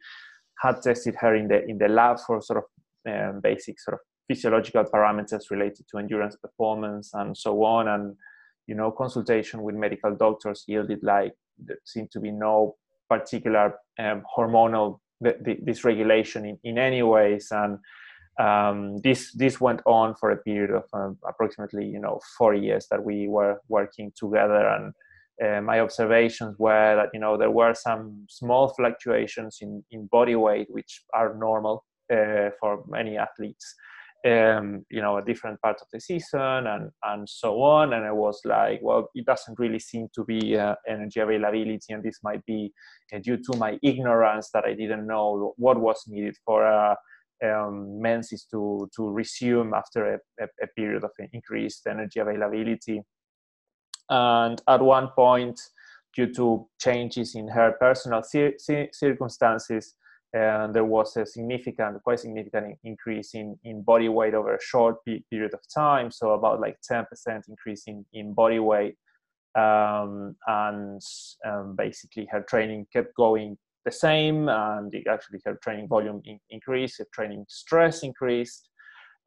Had tested her in the in the lab for sort of um, basic sort of physiological parameters related to endurance performance and so on. And you know, consultation with medical doctors yielded like there seemed to be no particular um, hormonal dysregulation in, in any ways and um, this this went on for a period of um, approximately you know four years that we were working together and uh, my observations were that you know there were some small fluctuations in, in body weight which are normal uh, for many athletes um, you know, a different part of the season and, and so on. And I was like, well, it doesn't really seem to be uh, energy availability. And this might be uh, due to my ignorance that I didn't know what was needed for uh, um, menses to, to resume after a, a, a, period of increased energy availability. And at one point, due to changes in her personal cir- circumstances, and there was a significant, quite significant increase in, in body weight over a short period of time. So about like 10% increase in, in body weight. Um, and um, basically her training kept going the same and actually her training volume in, increased, her training stress increased.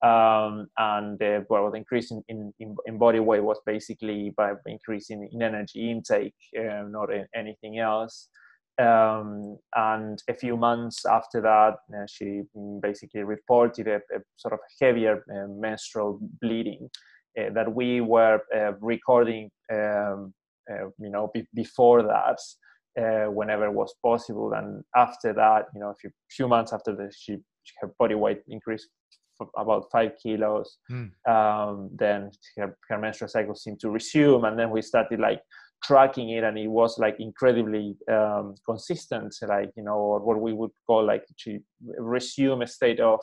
Um, and the, well, the increase in, in, in, body weight was basically by increasing in energy intake, uh, not anything else um, and a few months after that, uh, she basically reported a, a sort of heavier uh, menstrual bleeding uh, that we were uh, recording, um, uh, you know, be- before that, uh, whenever it was possible. And after that, you know, a few, few months after that, she her body weight increased about five kilos. Mm. Um, then her, her menstrual cycle seemed to resume, and then we started like tracking it and it was like incredibly um, consistent like you know or what we would call like to resume a state of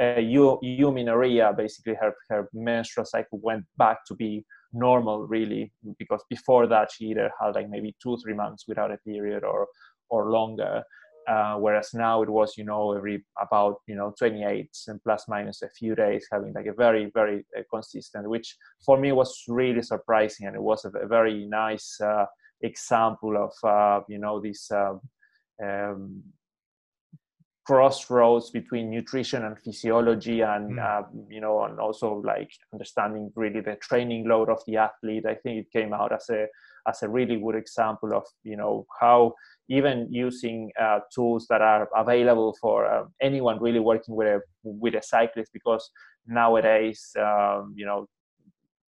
uh, eumenorrhea basically her, her menstrual cycle went back to be normal really because before that she either had like maybe two three months without a period or or longer uh, whereas now it was you know every about you know 28 and plus minus a few days having like a very very uh, consistent which for me was really surprising and it was a, very nice uh, example of uh, you know this um, um, crossroads between nutrition and physiology and mm. uh, you know and also like understanding really the training load of the athlete i think it came out as a as a really good example of you know how even using uh, tools that are available for uh, anyone really working with a with a cyclist because nowadays um, you know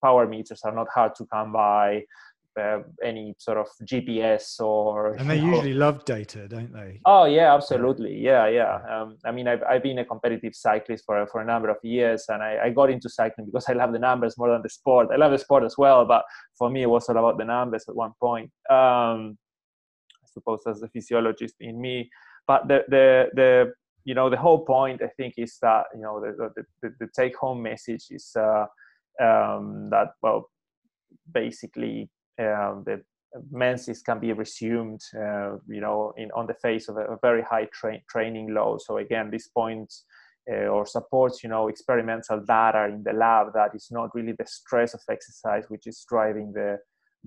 power meters are not hard to come by uh, any sort of GPS or. And they usually love data, don't they? Oh yeah, absolutely. Yeah, yeah. Um, I mean, I've, I've been a competitive cyclist for for a number of years, and I, I got into cycling because I love the numbers more than the sport. I love the sport as well, but for me, it was all about the numbers at one point. Um, I suppose as the physiologist in me, but the the the you know the whole point I think is that you know the the, the, the take home message is uh, um, that well basically the menses can be resumed, uh, you know, in on the face of a, a very high tra- training load. So again, this points uh, or supports, you know, experimental data in the lab that is not really the stress of exercise which is driving the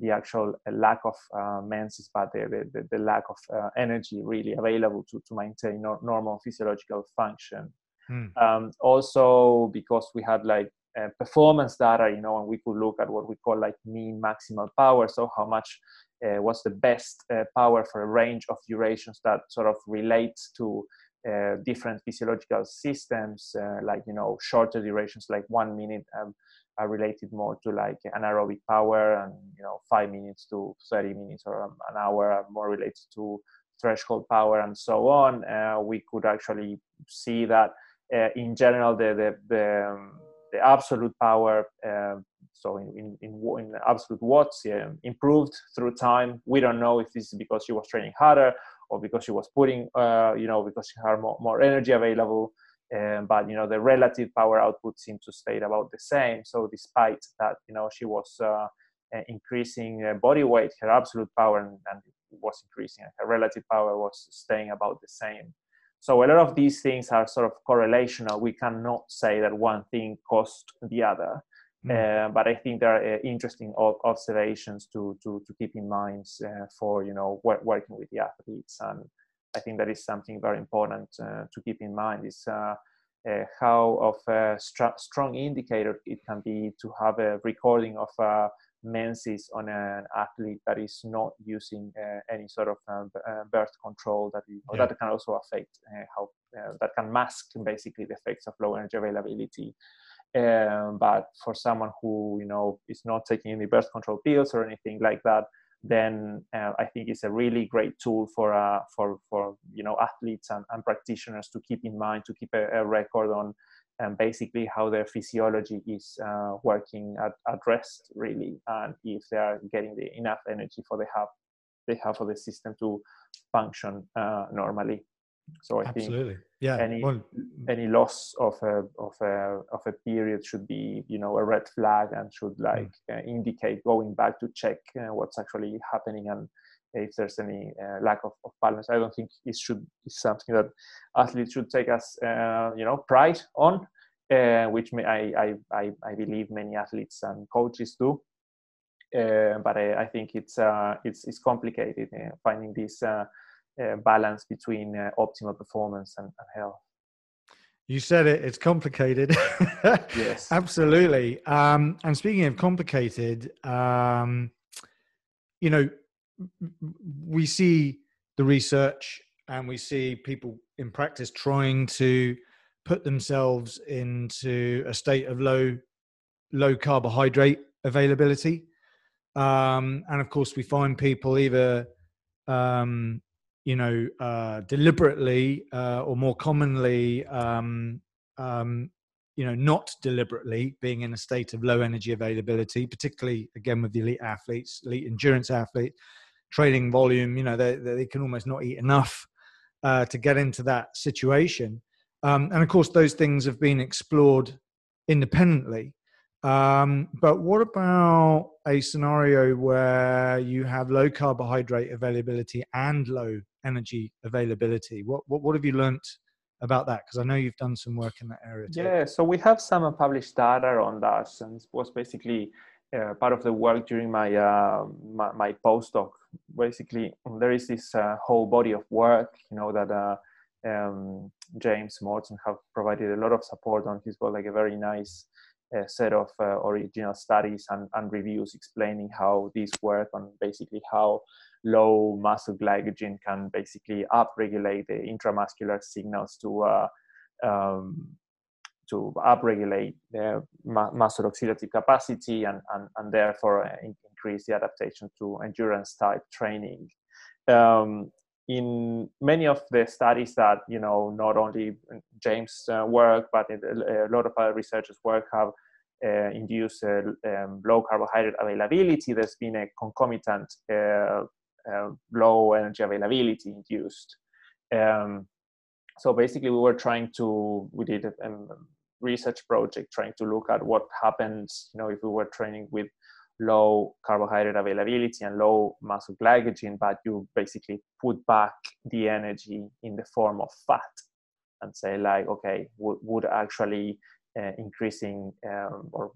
the actual uh, lack of uh, menses, but the, the, the lack of uh, energy really available to, to maintain no, normal physiological function. Hmm. Um, also, because we had like uh, performance data, you know, and we could look at what we call like mean maximal power. So how much uh, was the best uh, power for a range of durations that sort of relates to uh, different physiological systems, uh, like you know, shorter durations, like one minute, um, are related more to like anaerobic power, and you know, five minutes to 30 minutes or um, an hour are more related to threshold power, and so on. We could actually see that in general, the the, the um, the absolute power, uh, so in, in, in, absolute watts, yeah, improved through time. We don't know if this is because she was training harder or because she was putting, uh, you know, because she had more, more energy available. Um, but you know the relative power output seemed to stay about the same. So despite that, you know, she was uh, increasing uh, body weight, her absolute power and, and was increasing, and her relative power was staying about the same. So a lot of these things are sort of correlational. We cannot say that one thing caused the other. Mm. Uh, but I think there are uh, interesting observations to, to, to keep in mind uh, for you know working with the athletes, and I think that is something very important uh, to keep in mind. Is uh, uh, how of a strong indicator it can be to have a recording of a menses on an athlete that is not using any sort of um, birth control that yeah. that can also affect how that can mask basically the effects of low energy availability um, but for someone who you know is not taking any birth control pills or anything like that, then uh, I think it's a really great tool for uh, for for you know athletes and, and practitioners to keep in mind to keep a, a record on um, basically how their physiology is uh, working at, at rest really and if they are getting the enough energy for the have they have for the system to function uh, normally. So I Absolutely. think yeah. any well, any loss of a of a of a period should be you know a red flag and should hmm. like mm. uh, indicate going back to check uh, what's actually happening and if there's any uh, lack of, of, balance. I don't think it should be something that athletes should take as uh, you know pride on, uh, which may, I, I I believe many athletes and coaches do. Uh, but I, I, think it's it's it's complicated finding this uh, balance between uh, optimal performance and, and, health. You said it, it's complicated. yes. Absolutely. Um, and speaking of complicated, um, you know, we see the research and we see people in practice trying to put themselves into a state of low low carbohydrate availability. Um, and of course we find people either um, you know, uh, deliberately uh, or more commonly, um, um, you know, not deliberately being in a state of low energy availability, particularly again with the elite athletes, elite endurance athletes, training volume, you know, they, they can almost not eat enough uh, to get into that situation. Um, and of course, those things have been explored independently. Um, but what about a scenario where you have low carbohydrate availability and low energy availability? What what, what have you learnt about that? Because I know you've done some work in that area. Too. Yeah, so we have some published data on that, and it was basically uh, part of the work during my, uh, my, my postdoc. Basically, there is this uh, whole body of work, you know, that uh, um, James Morton have provided a lot of support on. He's got like a very nice a set of uh, original studies and, and, reviews explaining how these work and basically how low muscle glycogen can basically upregulate the intramuscular signals to uh, um, to upregulate the muscle oxidative capacity and, and, and therefore uh, increase the adaptation to endurance type training. Um, in many of the studies that you know not only James' uh, work but a lot of other researchers' work have uh, induced uh, um, low carbohydrate availability. There's been a concomitant uh, uh, low energy availability induced. Um, so basically, we were trying to we did a research project trying to look at what happens, you know, if we were training with low carbohydrate availability and low muscle glycogen, but you basically put back the energy in the form of fat and say like, okay, would, actually uh, increasing um, or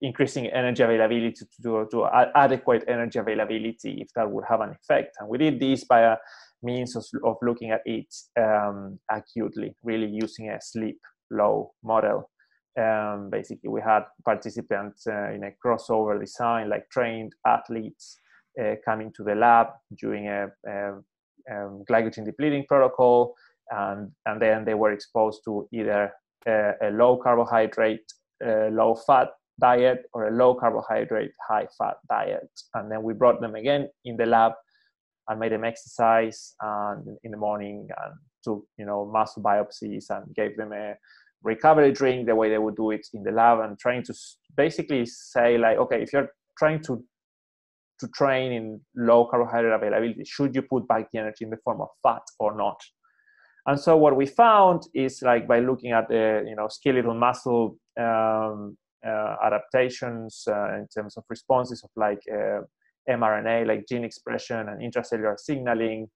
increasing energy availability to, to, to adequate energy availability if that would have an effect. And we did this by a means of, of looking at it um, acutely, really using a sleep low model. Um, basically we had participants uh, in a crossover design like trained athletes uh, coming to the lab doing a, a, a, glycogen depleting protocol and, and then they were exposed to either a, a low carbohydrate low fat diet or a low carbohydrate high fat diet. And then we brought them again in the lab and made them exercise and in the morning and took you know muscle biopsies and gave them a recovery drink the way they would do it in the lab and trying to basically say like okay if you're trying to to train in low carbohydrate availability should you put back the energy in the form of fat or not? And so what we found is like by looking at the you know skeletal muscle um, uh, adaptations uh, in terms of responses of like uh, mRNA, like gene expression and intracellular signaling,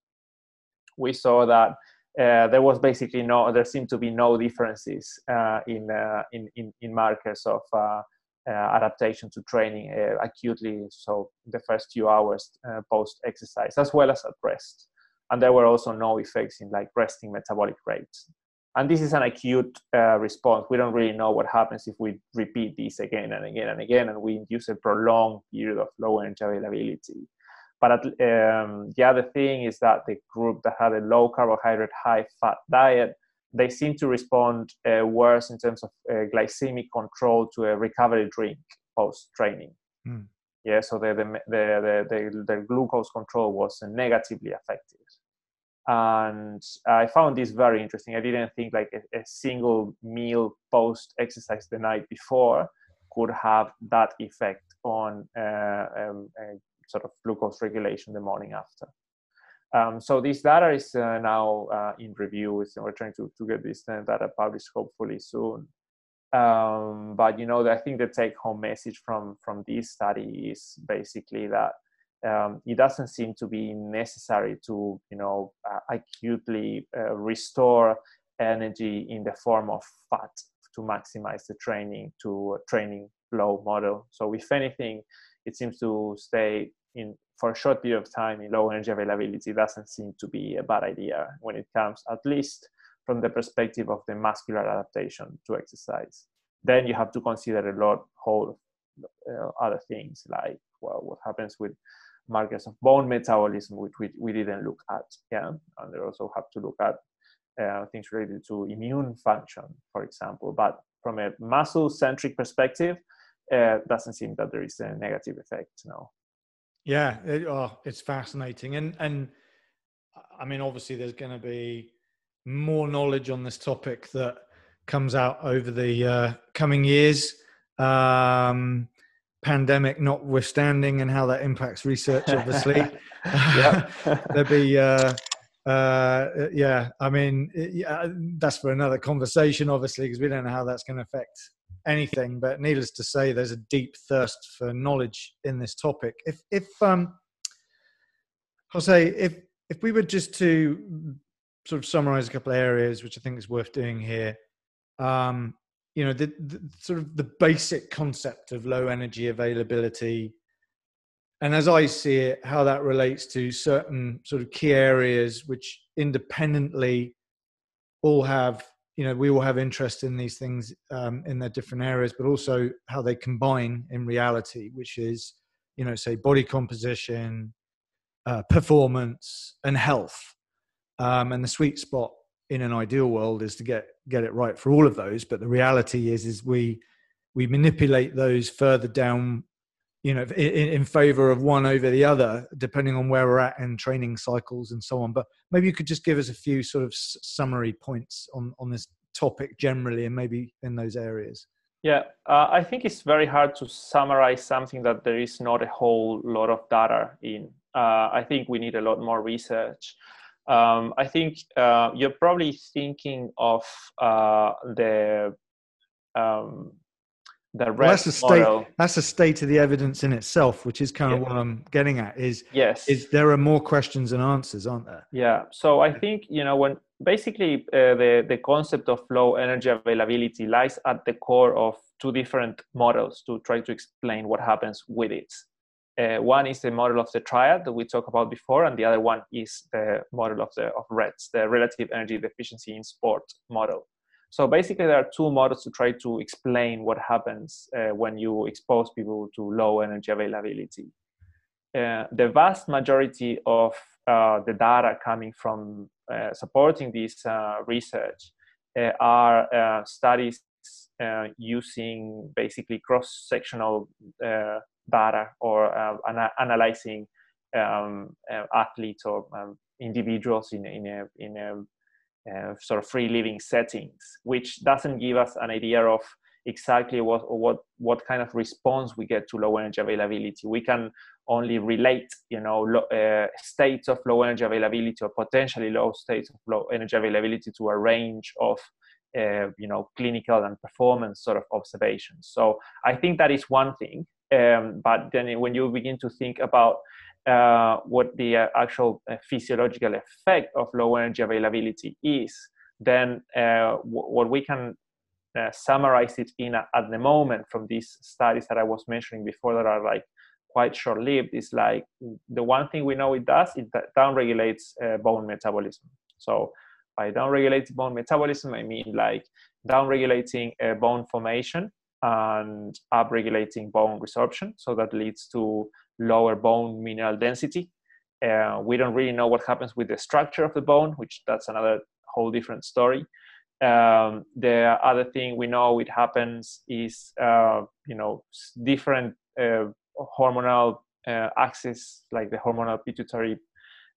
we saw that uh, there was basically no, there seemed to be no differences uh, in, uh, in, in, in markers of uh, uh, adaptation to training acutely. So the first few hours post exercise, as well as at rest, and there were also no effects in like resting metabolic rates. And this is an acute response. We don't really know what happens if we repeat this again and again and again, and we induce a prolonged period of low energy availability. But um, the other thing is that the group that had a low carbohydrate, high fat diet, they seem to respond uh, worse in terms of uh, glycemic control to a recovery drink post training. Mm. Yeah, so the, the, the, the, the glucose control was negatively affected. And I found this very interesting. I didn't think like a, a single meal post exercise the night before could have that effect on uh, um, sort of glucose regulation the morning after. Um, so this data is uh, now uh, in review. We're trying to, to get this data published hopefully soon. Um, but you know, I think the take-home message from from this study is basically that um, it doesn't seem to be necessary to you know uh, acutely uh, restore energy in the form of fat to maximize the training to training flow model. So if anything, it seems to stay in for a short period of time in low energy availability doesn't seem to be a bad idea when it comes at least from the perspective of the muscular adaptation to exercise. Then you have to consider a lot whole uh, other things like well what happens with markers of bone metabolism which we, we didn't look at yeah? And they also have to look at uh, things related to immune function for example. But from a muscle centric perspective uh, doesn't seem that there is a negative effect no yeah, it, oh, it's fascinating, and and I mean, obviously, there's going to be more knowledge on this topic that comes out over the uh, coming years. Um, pandemic notwithstanding, and how that impacts research, obviously. There'll be. Uh, uh, yeah, I mean, yeah, that's for another conversation, obviously, because we don't know how that's going to affect anything, but needless to say, there's a deep thirst for knowledge in this topic. If, if um, Jose, if if we were just to sort of summarize a couple of areas, which I think is worth doing here, um, you know, the, the sort of the basic concept of low energy availability, and as I see it, how that relates to certain sort of key areas which independently all have you know we all have interest in these things um, in their different areas but also how they combine in reality which is you know say body composition uh, performance and health. Um, and the sweet spot in an ideal world is to get get it right for all of those but the reality is is we we manipulate those further down you know in, in favor of one over the other depending on where we're at in training cycles and so on. But maybe you could just give us a few sort of summary points on on this topic generally and maybe in those areas. Yeah uh, i think it's very hard to summarize something that there is not a whole lot of data in. Uh, i think we need a lot more research. Um, i think uh, you're probably thinking of uh, the um, the well, that's a state model. that's a state of the evidence in itself which is kind of what i'm getting at is yes. is there are more questions and answers aren't there? Yeah. So i think you know when basically uh, the the concept of low energy availability lies at the core of two different models to try to explain what happens with it. Uh, one is the model of the triad that we talked about before, and the other one is the model of the of RED-S, the relative energy deficiency in sport model. So basically, there are two models to try to explain what happens uh, when you expose people to low energy availability. Uh, the vast majority of uh, the data coming from uh, supporting this uh, research uh, are studies using basically cross-sectional data or ana- analyzing um, athletes or um, individuals in, in a, in a uh, sort of free living settings, which doesn't give us an idea of exactly what what what kind of response we get to low energy availability. We can only relate, you know, lo, uh, states of low energy availability or potentially low states of low energy availability to a range of uh, you know clinical and performance sort of observations. So I think that is one thing. Um, but then when you begin to think about uh, what the uh, actual uh, physiological effect of low energy availability is, then uh, w- what we can summarize it in a, at the moment from these studies that I was mentioning before that are like quite short-lived is like the one thing we know it does it downregulates bone metabolism. So by downregulating bone metabolism, I mean like downregulating uh, bone formation and upregulating bone resorption. So that leads to lower bone mineral density. Uh, we don't really know what happens with the structure of the bone, which that's another whole different story. Um, the other thing we know it happens is uh, you know different uh, hormonal uh, axis, like the hormonal pituitary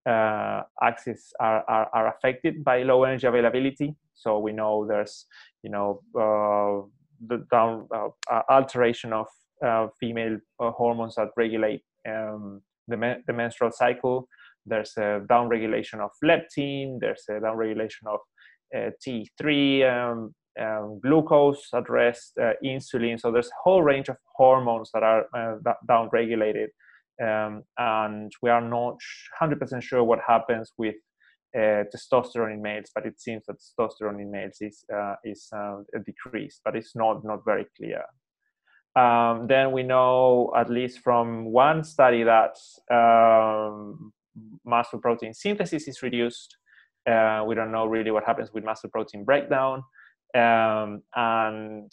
uh, axis, are, are, are affected by low energy availability. So we know there's you know uh, the down uh, alteration of female hormones that regulate um, the, the menstrual cycle. There's a downregulation of leptin. There's a downregulation of uh, T3, um, um, glucose at rest, uh, insulin. So there's a whole range of hormones that are uh, downregulated. Um, and we are not 100% sure what happens with uh, testosterone in males, but it seems that testosterone in males is uh, is uh, decreased, but it's not not very clear. Um, then we know, at least from one study, that um, muscle protein synthesis is reduced. Uh, we don't know really what happens with muscle protein breakdown. Um, and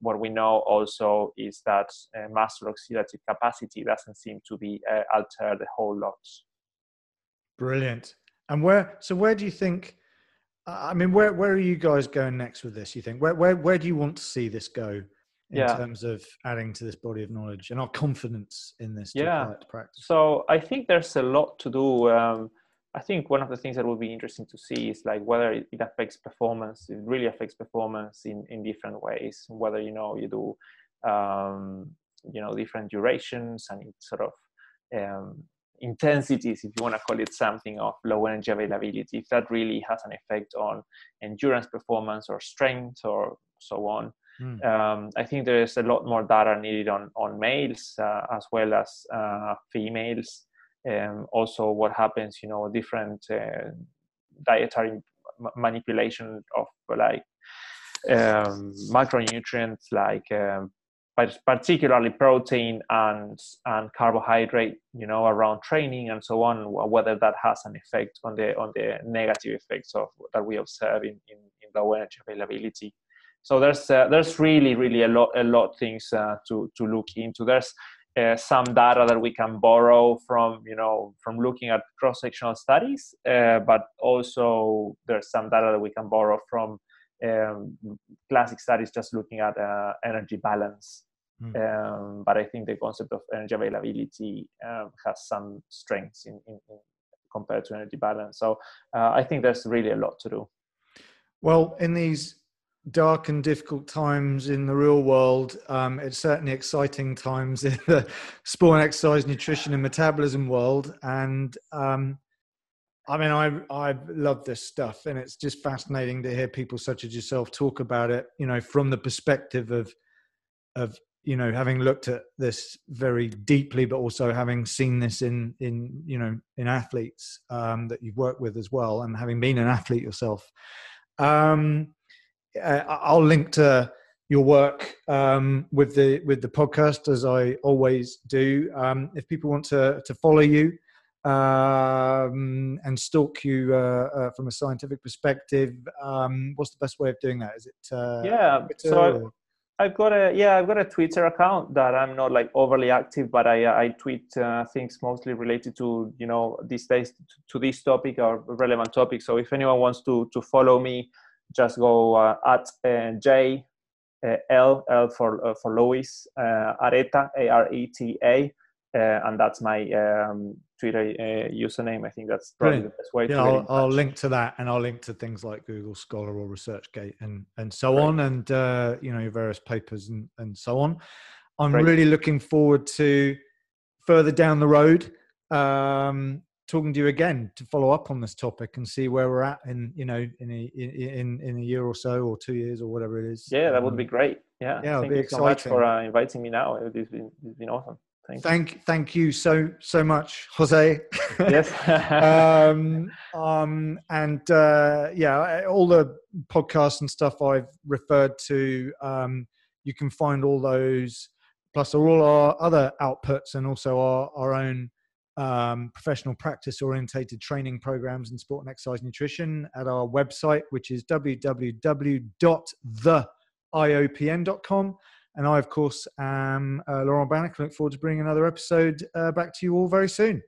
what we know also is that uh, muscle oxidative capacity doesn't seem to be uh, altered a whole lot. Brilliant. And where? So where do you think? I mean, where where are you guys going next with this? You think where where where do you want to see this go? In yeah. terms of adding to this body of knowledge and our confidence in this yeah. practice? So I think there's a lot to do. Um, I think one of the things that will be interesting to see is like whether it, affects performance. It really affects performance in, in different ways. Whether you know you do um, you know different durations and sort of um, intensities, if you want to call it something, of low energy availability. If that really has an effect on endurance performance or strength or so on. Mm. Um, I think there is a lot more data needed on on males uh, as well as uh, females. Um, also, what happens, you know, different uh, dietary manipulation of like um, macronutrients, like um, particularly protein and and carbohydrate, you know, around training and so on. Whether that has an effect on the on the negative effects of that we observe in in, in low energy availability so there's uh, there's really really a lot a lot things uh, to to look into. There's uh, some data that we can borrow from you know from looking at cross sectional studies uh, but also there's some data that we can borrow from um, classic studies just looking at uh, energy balance. Mm. um, but i think the concept of energy availability um, has some strengths in, in, in, compared to energy balance. So uh, i think there's really a lot to do. Well in these dark and difficult times in the real world. Um, it's certainly exciting times in the sport exercise, nutrition, and metabolism world. And um, I mean, I I love this stuff, and it's just fascinating to hear people such as yourself talk about it. You know, from the perspective of of you know having looked at this very deeply, but also having seen this in in you know in athletes um, that you've worked with as well, and having been an athlete yourself. Um, uh, I'll link to your work um, with the with the podcast as I always do. Um, if people want to to follow you um, and stalk you uh, uh, from a scientific perspective, um, what's the best way of doing that? Is it uh, yeah? so I, I've got a yeah I've got a Twitter account that I'm not like overly active, but I I tweet uh, things mostly related to you know these days to, to this topic or relevant topic. So if anyone wants to to follow me just go uh, at uh, J uh, L L for uh, for Louis uh, Areta A R E T A, uh, and that's my um, Twitter username. I think that's probably Brilliant. the best way. Yeah, I'll, I'll, link to that, and I'll link to things like Google Scholar or ResearchGate, and and so Great. on, and you know your various papers and and so on. I'm really looking forward to further down the road um, talking to you again to follow up on this topic and see where we're at in you know in a in in a year or so or two years or whatever it is. Yeah, that would be um, great. Yeah, yeah, thank you exciting. so much for uh, inviting me. Now it's been it's been awesome. Thank, thank, thank you so so much, Jose. Yes. um, um, and uh, yeah, all the podcasts and stuff I've referred to, um, you can find all those, plus all our other outputs, and also our our own um, professional practice orientated training programs in sport and exercise nutrition at our website, which is www.theiopn.com. And I, of course, am uh, Laurent Bannock. Look forward to bringing another episode uh, back to you all very soon.